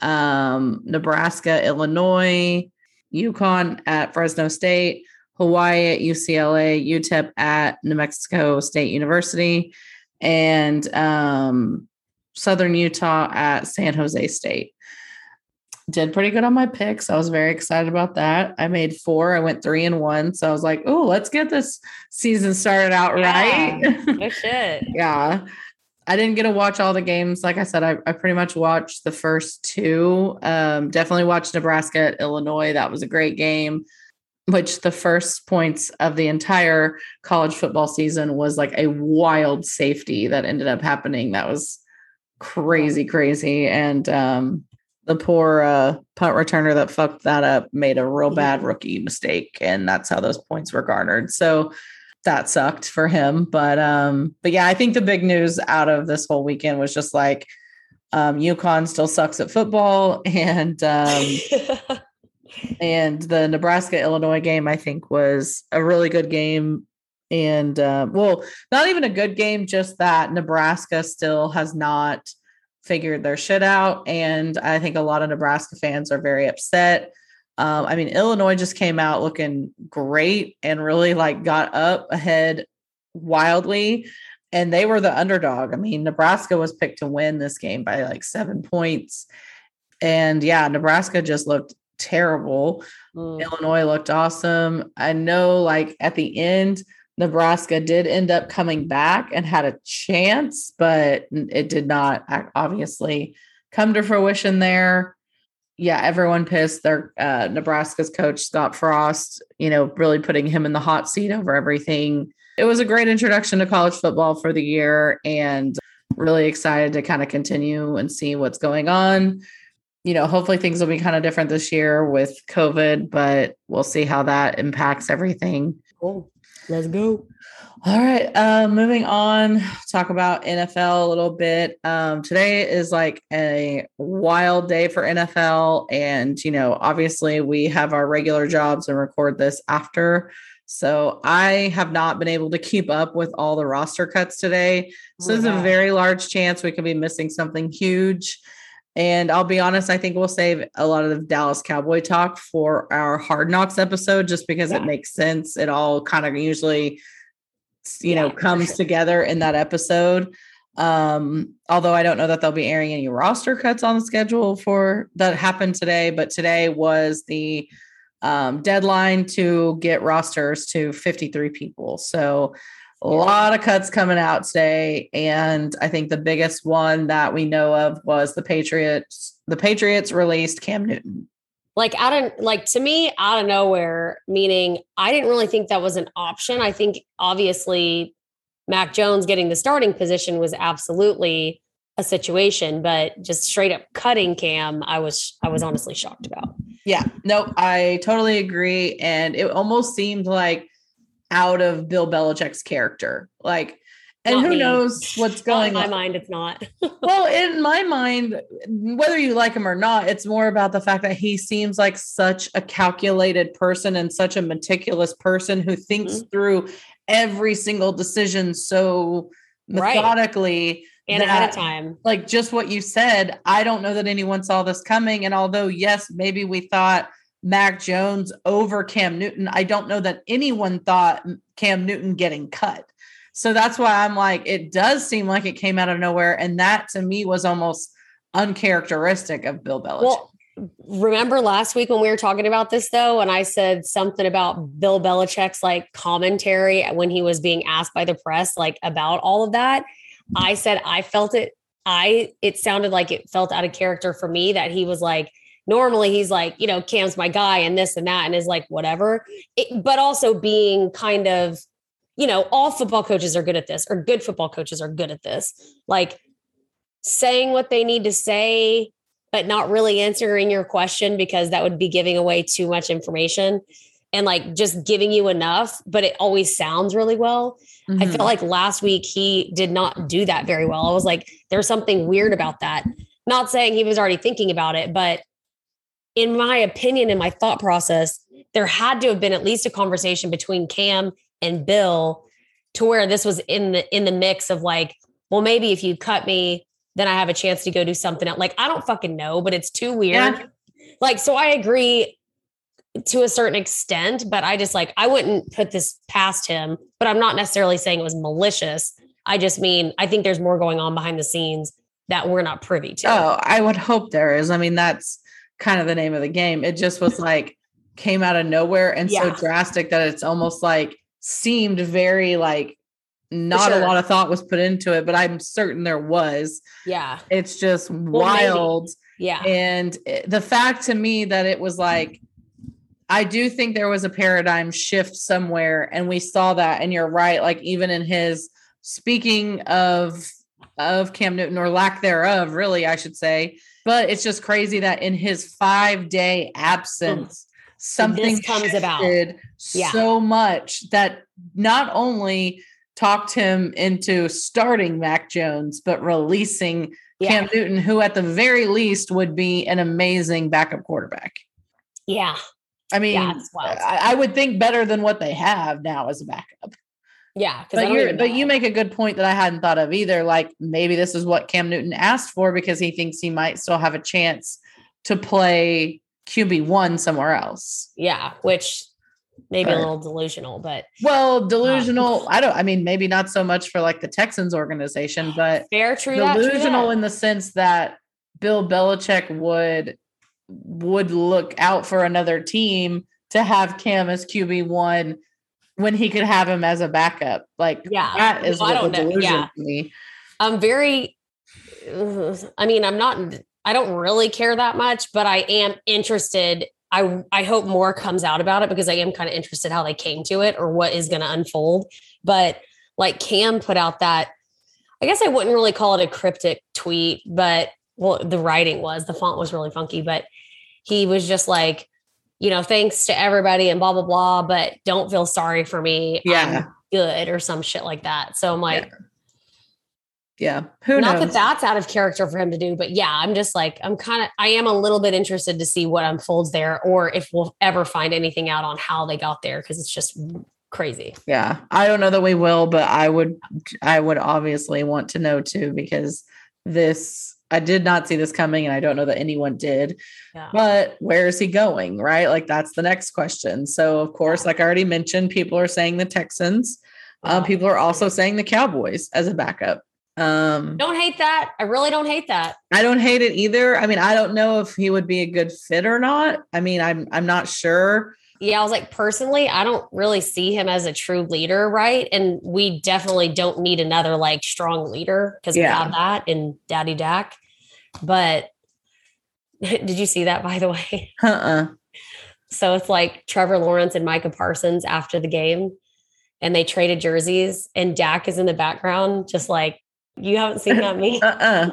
um, Nebraska, Illinois, UConn at Fresno State, Hawaii at UCLA, UTEP at New Mexico State University, and um, Southern Utah at San Jose State. Did pretty good on my picks. I was very excited about that. I made four. I went three and one. So I was like, oh, let's get this season started out Yeah. right. Shit. yeah. I didn't get to watch all the games. Like I said, I, I pretty much watched the first two. Um, definitely watched Nebraska at Illinois. That was a great game. Which the first points of the entire college football season was like a wild safety that ended up happening. That was crazy, crazy. And um, the poor uh, punt returner that fucked that up made a real bad rookie mistake, and that's how those points were garnered. So that sucked for him. But um, but yeah, I think the big news out of this whole weekend was just like um, UConn still sucks at football, and um, And the Nebraska Illinois game, I think, was a really good game. And uh, well, not even a good game, just that Nebraska still has not figured their shit out. And I think a lot of Nebraska fans are very upset. Um, I mean, Illinois just came out looking great and really like got up ahead wildly. And they were the underdog. I mean, Nebraska was picked to win this game by like seven points. And yeah, Nebraska just looked terrible. Mm. Illinois looked awesome. I know, like at the end, Nebraska did end up coming back and had a chance, but it did not obviously come to fruition there. Yeah, everyone pissed. Their uh, Nebraska's coach Scott Frost, you know, really putting him in the hot seat over everything. It was a great introduction to college football for the year, and really excited to kind of continue and see what's going on you know, hopefully things will be kind of different this year with COVID, but we'll see how that impacts everything. Cool. Let's go. All right. Uh, moving on, talk about NFL a little bit. Um, today is like a wild day for NFL. And, you know, obviously we have our regular jobs and record this after. So I have not been able to keep up with all the roster cuts today. So there's a very large chance we could be missing something huge. And I'll be honest, I think we'll save a lot of the Dallas Cowboy talk for our Hard Knocks episode just because yeah. it makes sense. It all kind of usually, you yeah, know, comes sure. together in that episode. Um, although I don't know that they'll be airing any roster cuts on the schedule for that happened today, but today was the um, deadline to get rosters to 53 people. So a lot of cuts coming out today and i think the biggest one that we know of was the patriots the patriots released cam newton. Like out of like to me out of nowhere meaning i didn't really think that was an option. I think obviously mac jones getting the starting position was absolutely a situation but just straight up cutting cam i was i was honestly shocked about. Yeah no i totally agree and it almost seemed like out of Bill Belichick's character. Like, and not who me. knows what's going on? In my mind, it's not. well, in my mind, whether you like him or not, it's more about the fact that he seems like such a calculated person and such a meticulous person who thinks mm-hmm. through every single decision so methodically. Right. And that, ahead of time. Like just what you said, I don't know that anyone saw this coming. And although, yes, maybe we thought Mac Jones over Cam Newton. I don't know that anyone thought Cam Newton getting cut. So that's why I'm like, it does seem like it came out of nowhere. And that to me was almost uncharacteristic of Bill Belichick. Well, remember last week when we were talking about this though, and I said something about Bill Belichick's like commentary when he was being asked by the press, like about all of that. I said I felt it. I it sounded like it felt out of character for me that he was like, normally he's like, you know, Cam's my guy and this and that and is like, whatever. It, but also being kind of, you know, all football coaches are good at this, or good football coaches are good at this. Like saying what they need to say, but not really answering your question because that would be giving away too much information and like just giving you enough, but it always sounds really well. Mm-hmm. I felt like last week he did not do that very well. I was like, there's something weird about that. Not saying he was already thinking about it, but in my opinion, in my thought process, there had to have been at least a conversation between Cam and Bill to where this was in the in the mix of like, well, maybe if you cut me, then I have a chance to go do something else. Like, I don't fucking know, but it's too weird. Yeah. Like, so I agree to a certain extent, but I just like I wouldn't put this past him, but I'm not necessarily saying it was malicious. I just mean I think there's more going on behind the scenes that we're not privy to. Oh, I would hope there is. I mean, that's kind of the name of the game. It just was like came out of nowhere and yeah. so drastic that it's almost like seemed very like not sure. a lot of thought was put into it, but I'm certain there was. Yeah. It's just well, wild. Maybe. Yeah. And eh, the fact to me that it was like, I do think there was a paradigm shift somewhere, and we saw that. And you're right. Like, even in his speaking of of Cam Newton or lack thereof, really, I should say, but it's just crazy that in his five day absence, something this comes about yeah. so much that not only talked him into starting Mac Jones, but releasing yeah. Cam Newton, who at the very least would be an amazing backup quarterback. Yeah. I mean, Yeah. I, I would think better than what they have now as a backup. Yeah, But you but you make a good point that I hadn't thought of either. Like maybe this is what Cam Newton asked for because he thinks he might still have a chance to play QB one somewhere else. yeah, which maybe a little delusional, but Well, um, delusional. I don't. I mean, maybe not so much for like the Texans organization, but fair, true that, true delusional in the sense that Bill Belichick would would look out for another team to have Cam as QB one when he could have him as a backup. Like Yeah, that is no, I don't know. Yeah. Me. I'm very. I mean, I'm not. I don't really care that much, but I am interested. I I hope more comes out about it because I am kind of interested how they came to it or what is going to unfold. But like Cam put out that, I guess I wouldn't really call it a cryptic tweet, but well, the writing was the font was really funky, but he was just like, you know, thanks to everybody and blah blah blah, but don't feel sorry for me. Yeah. I'm good or some shit like that. So I'm like. Yeah. Who not knows? that that's out of character for him to do, but yeah, I'm just like, I'm kind of, I am a little bit interested to see what unfolds there or if we'll ever find anything out on how they got there because it's just crazy. yeah. I don't know that we will, but I would I would obviously want to know too because this I did not see this coming and I don't know that anyone did. Yeah. But where is he going? Right? Like that's the next question. So of course, like I already mentioned, people are saying the Texans. Um, people are also saying the Cowboys as a backup. Um, Don't hate that. I really don't hate that. I don't hate it either. I mean, I don't know if he would be a good fit or not. I mean, I'm I'm not sure. Yeah, I was like, personally, I don't really see him as a true leader, right? And we definitely don't need another like strong leader because we have that in Daddy Dak. But did you see that by the way? Uh-uh. So it's like Trevor Lawrence and Micah Parsons after the game, and they traded jerseys, and Dak is in the background, just like you haven't seen that me. Uh-uh.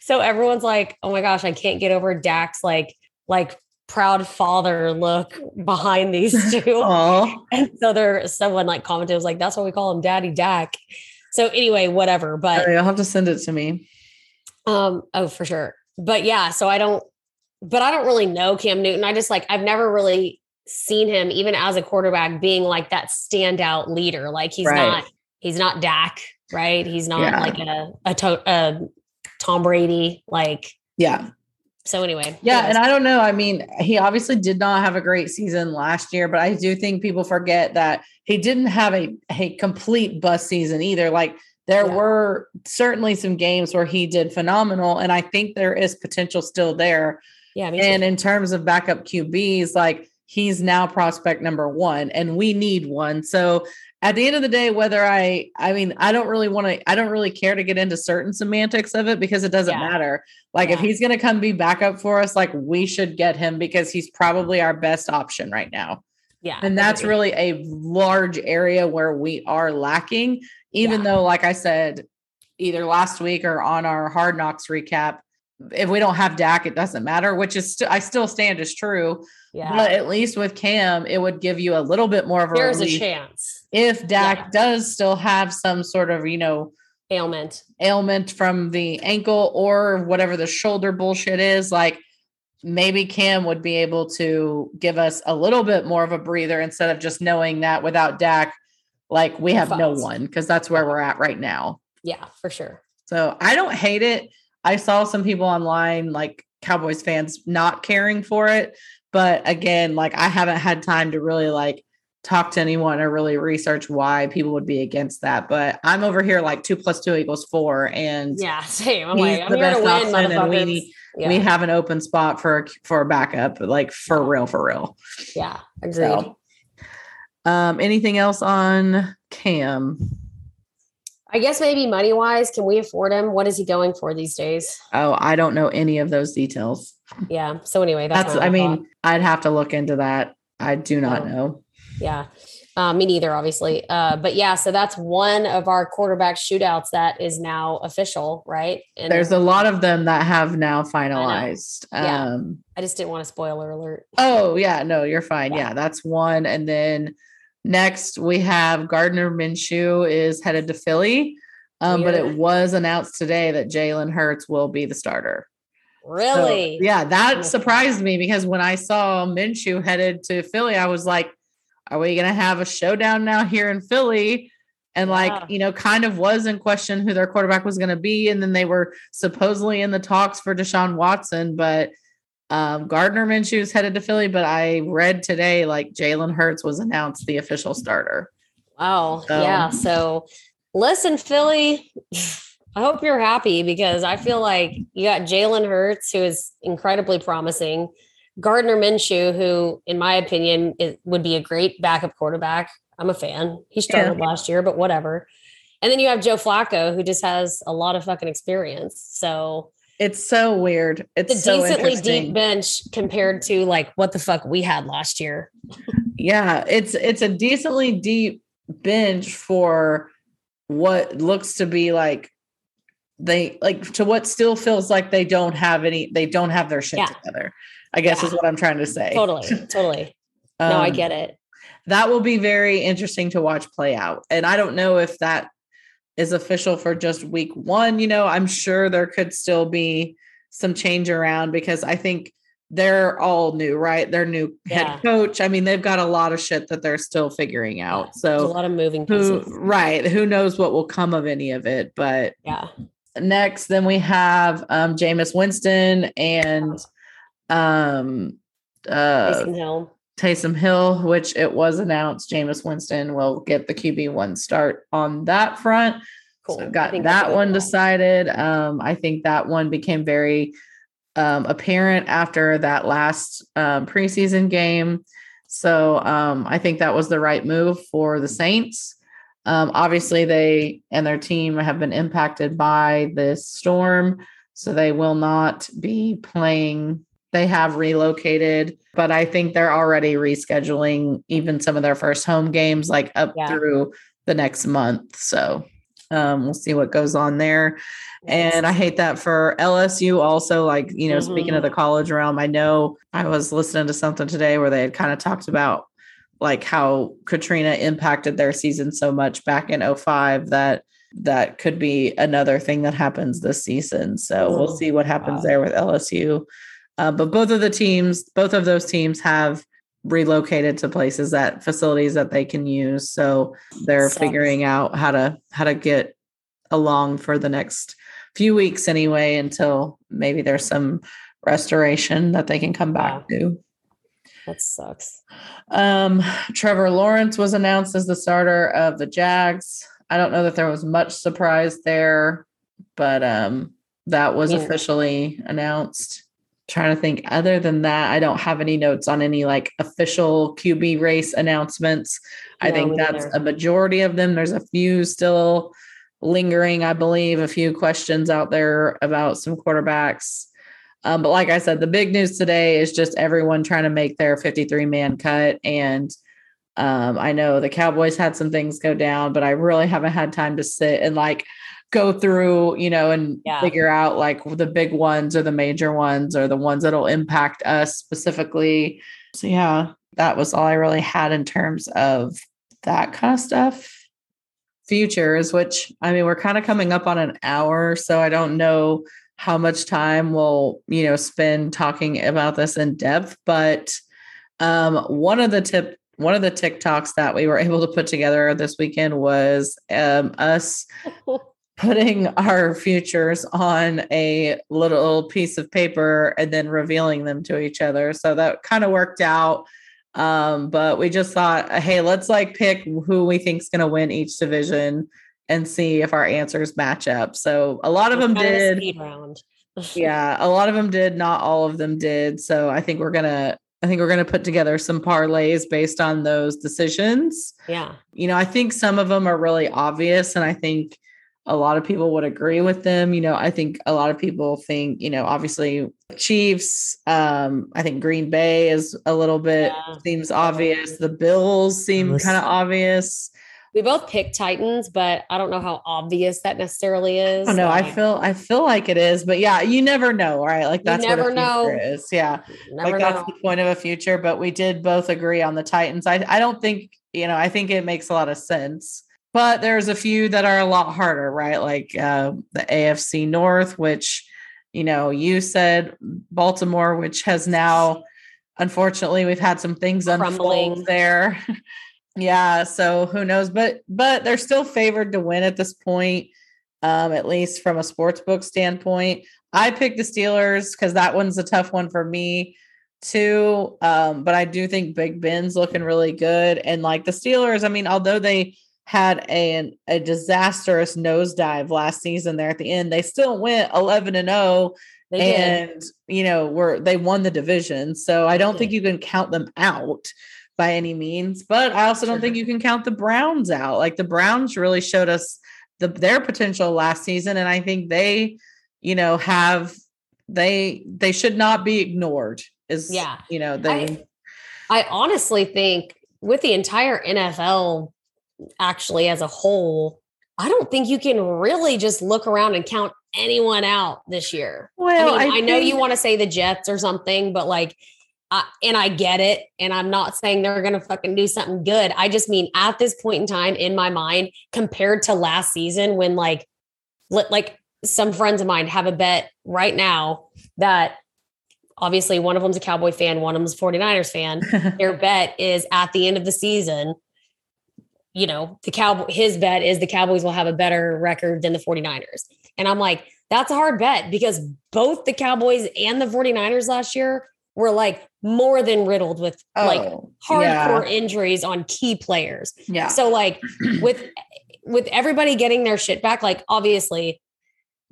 so everyone's like, "Oh my gosh, I can't get over Dak's like like proud father look behind these two. Oh, and so there, someone like commented was like, "That's why we call him Daddy Dak." So anyway, whatever. But you'll have to send it to me. um, oh, for sure. But yeah, so I don't, but I don't really know Cam Newton. I just like, I've never really seen him, even as a quarterback, being like that standout leader. Like he's Right. not, he's not Dak, right? He's not Yeah. like a, a, to, a Tom Brady. Like, Yeah. So anyway. Yeah, anyways. and I don't know. I mean, he obviously did not have a great season last year, but I do think people forget that he didn't have a, a complete bust season either. Like there Yeah. were certainly some games where he did phenomenal, and I think there is potential still there. yeah. And in terms of backup QBs, like he's now prospect number one, and we need one. So at the end of the day, whether I, I mean, I don't really want to, I don't really care to get into certain semantics of it because it doesn't Yeah. matter. Like if he's going to come be backup for us, like we should get him because he's probably our best option right now. yeah. And that's really a large area where we are lacking, even Yeah. though, like I said, either last week or on our hard knocks recap, if we don't have Dak, it doesn't matter, which is st- I still stand as true. yeah. But at least with Cam, it would give you a little bit more of a There's a chance. If Dak Yeah. does still have some sort of, you know, Ailment. ailment from the ankle or whatever the shoulder bullshit is, like maybe Cam would be able to give us a little bit more of a breather instead of just knowing that without Dak, like we have no one because that's where we're at right now. Yeah, for sure. So I don't hate it. I saw some people online, like Cowboys fans, not caring for it. But again, like I haven't had time to really like talk to anyone or really research why people would be against that. But I'm over here like two plus two equals four, and Yeah, same. I'm like, I'm the here to best win, option, and we yeah, we have an open spot for for a backup, like for real, for real. yeah, agreed. So, um, anything else on Cam? I guess maybe money wise, can we afford him? What is he going for these days? Oh, I don't know any of those details. Yeah. So anyway, that's, That's, I mean, thought. I'd have to look into that. I do not Oh. know. Yeah. Uh, me neither, obviously. Uh, but yeah, so that's one of our quarterback shootouts that is now official, right? And There's a lot of them that have now finalized. Yeah. Um, I just didn't want to spoiler alert. oh yeah, no, you're fine. Yeah. Yeah. that's one. And then next we have Gardner Minshew is headed to Philly. Um, but it was announced today that Jalen Hurts will be the starter. Really? So, yeah, that Oh, surprised me because when I saw Minshew headed to Philly, I was like, are we going to have a showdown now here in Philly? And Yeah. like, you know, kind of was in question who their quarterback was going to be. And then they were supposedly in the talks for Deshaun Watson, but um, Gardner Minshew is headed to Philly. But I read today like Jalen Hurts was announced the official starter. Wow. So- Yeah. So listen, Philly, I hope you're happy because I feel like you got Jalen Hurts, who is incredibly promising. Gardner Minshew, who, in my opinion, it would be a great backup quarterback. I'm a fan. He started last year, but whatever. And then you have Joe Flacco, who just has a lot of fucking experience. So It's so weird. It's a so decently deep bench compared to like what the fuck we had last year. Yeah, it's it's a decently deep bench for what looks to be like they like to what still feels like they don't have any they don't have their shit Yeah. together. I guess Yeah. is what I'm trying to say. Totally. Totally. no, I Um, get it. that will be very interesting to watch play out. And I don't know if that is official for just week one. You know, I'm sure there could still be some change around because I think they're all new, right? They're new Yeah. head coach. I mean, they've got a lot of shit that they're still figuring out. There's a lot of moving who pieces. right, who knows what will come of any of it. But Yeah. next, then we have um Jameis Winston and um uh Taysom Hill. Taysom Hill, which it was announced Jameis Winston will get the QB one start on that front. Cool. So got think that's a that one decided. Um, I think that one became very um, apparent after that last um, preseason game. So um, I think that was the right move for the Saints. Um, obviously, they and their team have been impacted by this storm, so they will not be playing. They have relocated, but I think they're already rescheduling even some of their first home games, like up Yeah. through the next month. So um, we'll see what goes on there. And I hate that for LSU also, like, you know, speaking Mhm. of the college realm, I know I was listening to something today where they had kind of talked about like how Katrina impacted their season so much back in 05 that that could be another thing that happens this season. So we'll Oh, see what happens wow. there with LSU. Uh, but both of the teams, both of those teams have relocated to places that facilities that they can use. So they're figuring out how to how to get along for the next few weeks anyway until maybe there's some restoration that they can come back to. That sucks. Um, Trevor Lawrence was announced as the starter of the Jags. I don't know that there was much surprise there, but um, that was Yeah. officially announced. Trying to think, other than that, I don't have any notes on any like official QB race announcements. I think that's a majority of them. There's a few still lingering, I believe, a few questions out there about some quarterbacks. Um, but like I said, the big news today is just everyone trying to make their 53 man cut. And um, I know the Cowboys had some things go down, but I really haven't had time to sit and like go through, you know, and Yeah. figure out like the big ones or the major ones or the ones that'll impact us specifically. So, yeah, that was all I really had in terms of that kind of stuff. Futures, which I mean, we're kind of coming up on an hour, so I don't know how much time we'll you know spend talking about this in depth but um one of the tip one of the tiktoks that we were able to put together this weekend was um us putting our futures on a little piece of paper and then revealing them to each other. So that kind of worked out. Um but we just thought hey let's like pick who we think's going to win each division and see if our answers match up. So a lot of them did. yeah a lot of them did not all of them did. So i think we're gonna i think we're gonna put together some parlays based on those decisions. Yeah. you know i think some of them are really obvious and i think a lot of people would agree with them you know i think a lot of people think you know obviously chiefs um i think green bay is a little bit Yeah. seems obvious the bills seem kind of obvious We both picked Titans, but I don't know how obvious that necessarily is. Oh no, I Like, feel I feel like it is, but yeah, you never know, right? Like that's never what a know. future is. Yeah, never like that's know. the point of a future. But we did both agree on the Titans. I I don't think you know. I think it makes a lot of sense. But there's a few that are a lot harder, right? Like uh, the AFC North, which You know, you said Baltimore, which has now, unfortunately, we've had some things Crumbling. unfold there. yeah, so who knows? But but they're still favored to win at this point, um, at least from a sports book standpoint. I picked the Steelers because that one's a tough one for me too. Um, but I do think Big Ben's looking really good. And like the Steelers, I mean, although they had a, a disastrous nosedive last season there at the end, they still went 11 and 0 They and did. you know were they won the division so i don't think you can count them out by any means but i also don't Sure. think you can count the browns out like the browns really showed us the their potential last season and i think they you know have they they should not be ignored is Yeah. you know they I, I honestly think with the entire NFL actually as a whole, I don't think you can really just look around and count anyone out this year. well I mean, I, know you want to say the Jets or something, but like, I, and I get it. And I'm not saying they're going to fucking do something good. I just mean at this point in time in my mind, compared to last season, when like, li- like some friends of mine have a bet right now that obviously one of them's a Cowboy fan, one of them's a 49ers fan. Their bet is at the end of the season, you know, the Cowboy, his bet is the Cowboys will have a better record than the 49ers. And I'm like, that's a hard bet because both the Cowboys and the 49ers last year were like more than riddled with oh, like Oh, hardcore yeah, injuries on key players. yeah So like with with everybody getting their shit back, like obviously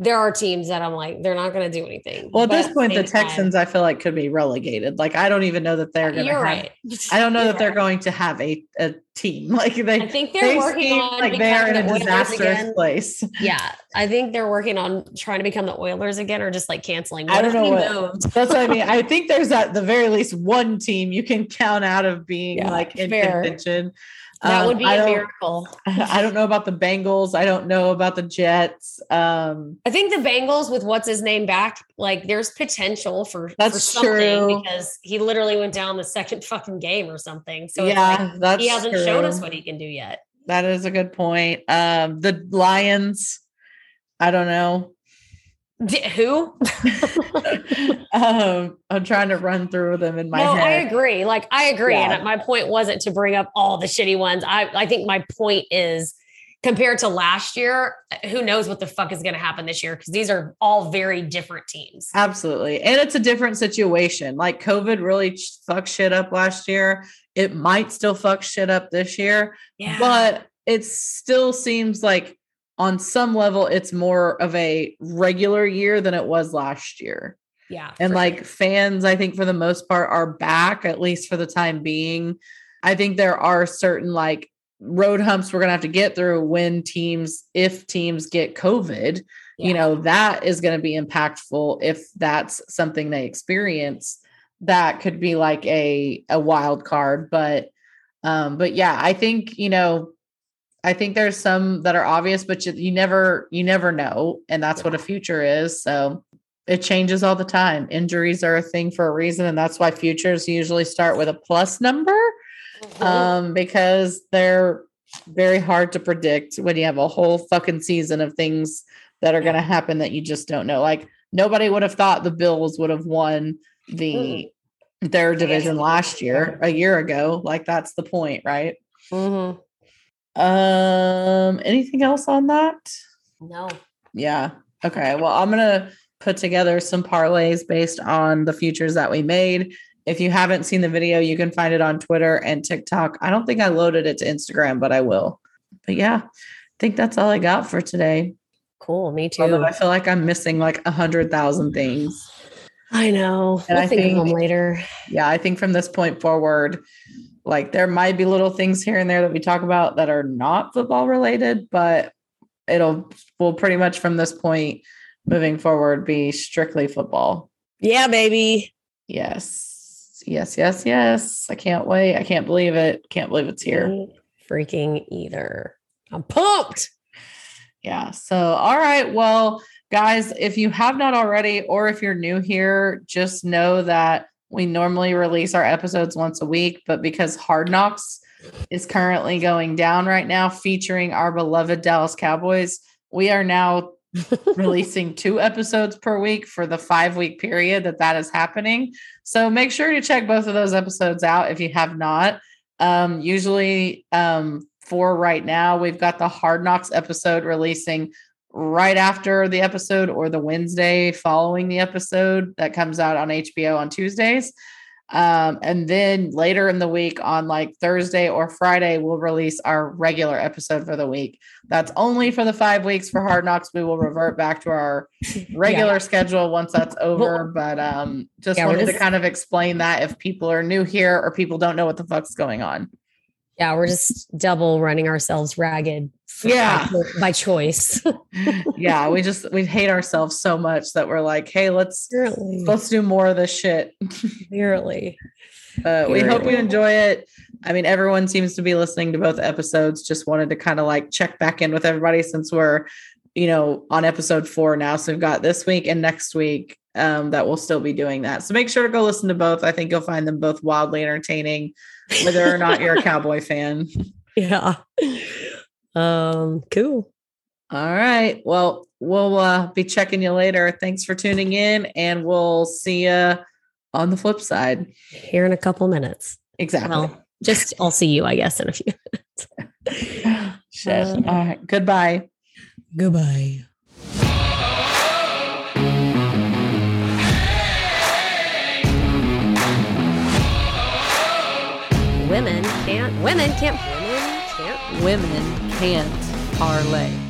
there are teams that I'm like, they're not gonna do anything. well at But this point the same time, texans i feel like could be relegated like i don't even know that they're gonna You're have right. I don't know You're that they're right. going to have a, a team. Like they, I think they're they working on like they are in a the Oilers disastrous again. place. Yeah, I think they're working on trying to become the Oilers again, or just like canceling. I don't know what-? That's what I mean. I think there's at the very least one team you can count out of being Yeah, like in fair. contention. That Um, would be a miracle. I don't know about the Bengals. I don't know about the Jets. Um, I think the Bengals with what's his name back, like there's potential for for That's something true. because he literally went down the second fucking game or something. So yeah, like, that's he hasn't true. shown us what he can do yet. That is a good point. Um, the Lions. I don't know. D- who? um, I'm trying to run through them in my no, I agree. Like I agree. Yeah. And my point wasn't to bring up all the shitty ones. I, I think my point is compared to last year, who knows what the fuck is going to happen this year? Because these are all very different teams. Absolutely. And it's a different situation. Like COVID really fucked shit up last year. It might still fuck shit up this year, Yeah. but it still seems like on some level it's more of a regular year than it was last year. yeah. And like sure. fans, I think for the most part are back, at least for the time being. I think there are certain like road humps we're going to have to get through when teams, if teams get COVID, you know, that is going to be impactful if that's something they experience. That could be like a, a wild card. But, um, but yeah, I think, you know, I think there's some that are obvious, but you, you never, you never know. And that's what a future is. So, it changes all the time. Injuries are a thing for a reason, and that's why futures usually start with a plus number Mhm. um, because they're very hard to predict when you have a whole fucking season of things that are going to happen that you just don't know. Like nobody would have thought the Bills would have won the their division last year, a year ago. Like that's the point, right? Mhm. Um, anything else on that? No. Yeah. Okay. Well, I'm to put together some parlays based on the futures that we made. If you haven't seen the video, you can find it on Twitter and TikTok. I don't think I loaded it to Instagram, but I will. But yeah, I think that's all I got for today. Cool. Me too. Although I feel like I'm missing like a hundred thousand things. I know. And we'll I think, of them later. Yeah, I think from this point forward, like there might be little things here and there that we talk about that are not football related, but it'll will pretty much from this point moving forward be strictly football. Yeah, baby. Yes. Yes, yes, yes. I can't wait. I can't believe it. Can't believe it's here. Me Freaking either. I'm pumped. Yeah. So, all right. Well, guys, if you have not already, or if you're new here, just know that we normally release our episodes once a week, but because Hard Knocks is currently going down right now, featuring our beloved Dallas Cowboys, we are now releasing two episodes per week for the five week period that that is happening. So make sure to check both of those episodes out if you have not. Um, usually, um, for right now, we've got the Hard Knocks episode releasing right after the episode or the Wednesday following the episode that comes out on HBO on Tuesdays. Um, and then later in the week on like Thursday or Friday, we'll release our regular episode for the week. That's only for the five weeks for Hard Knocks. We will revert back to our regular yeah. schedule once that's over. Well, but um, just yeah, wanted just, to kind of explain that if people are new here or people don't know what the fuck's going on. Yeah, we're just double running ourselves ragged. Yeah, by, choice. yeah, we just we hate ourselves so much that we're like, hey, let's Apparently. let's do more of this shit. Apparently. Uh, we hope you enjoy it. I mean, everyone seems to be listening to both episodes. Just wanted to kind of like check back in with everybody since we're, you know, on episode four now. So we've got this week and next week um, that we'll still be doing that. So make sure to go listen to both. I think you'll find them both wildly entertaining whether or not you're a cowboy fan. Yeah. Um, cool. All right. Well, we'll uh, be checking you later. Thanks for tuning in, and we'll see you on the flip side here in a couple minutes. Exactly. Well, just I'll see you, I guess, in a few minutes. Shit. Um, All right. Goodbye. Goodbye. Women can't women can't women can't parlay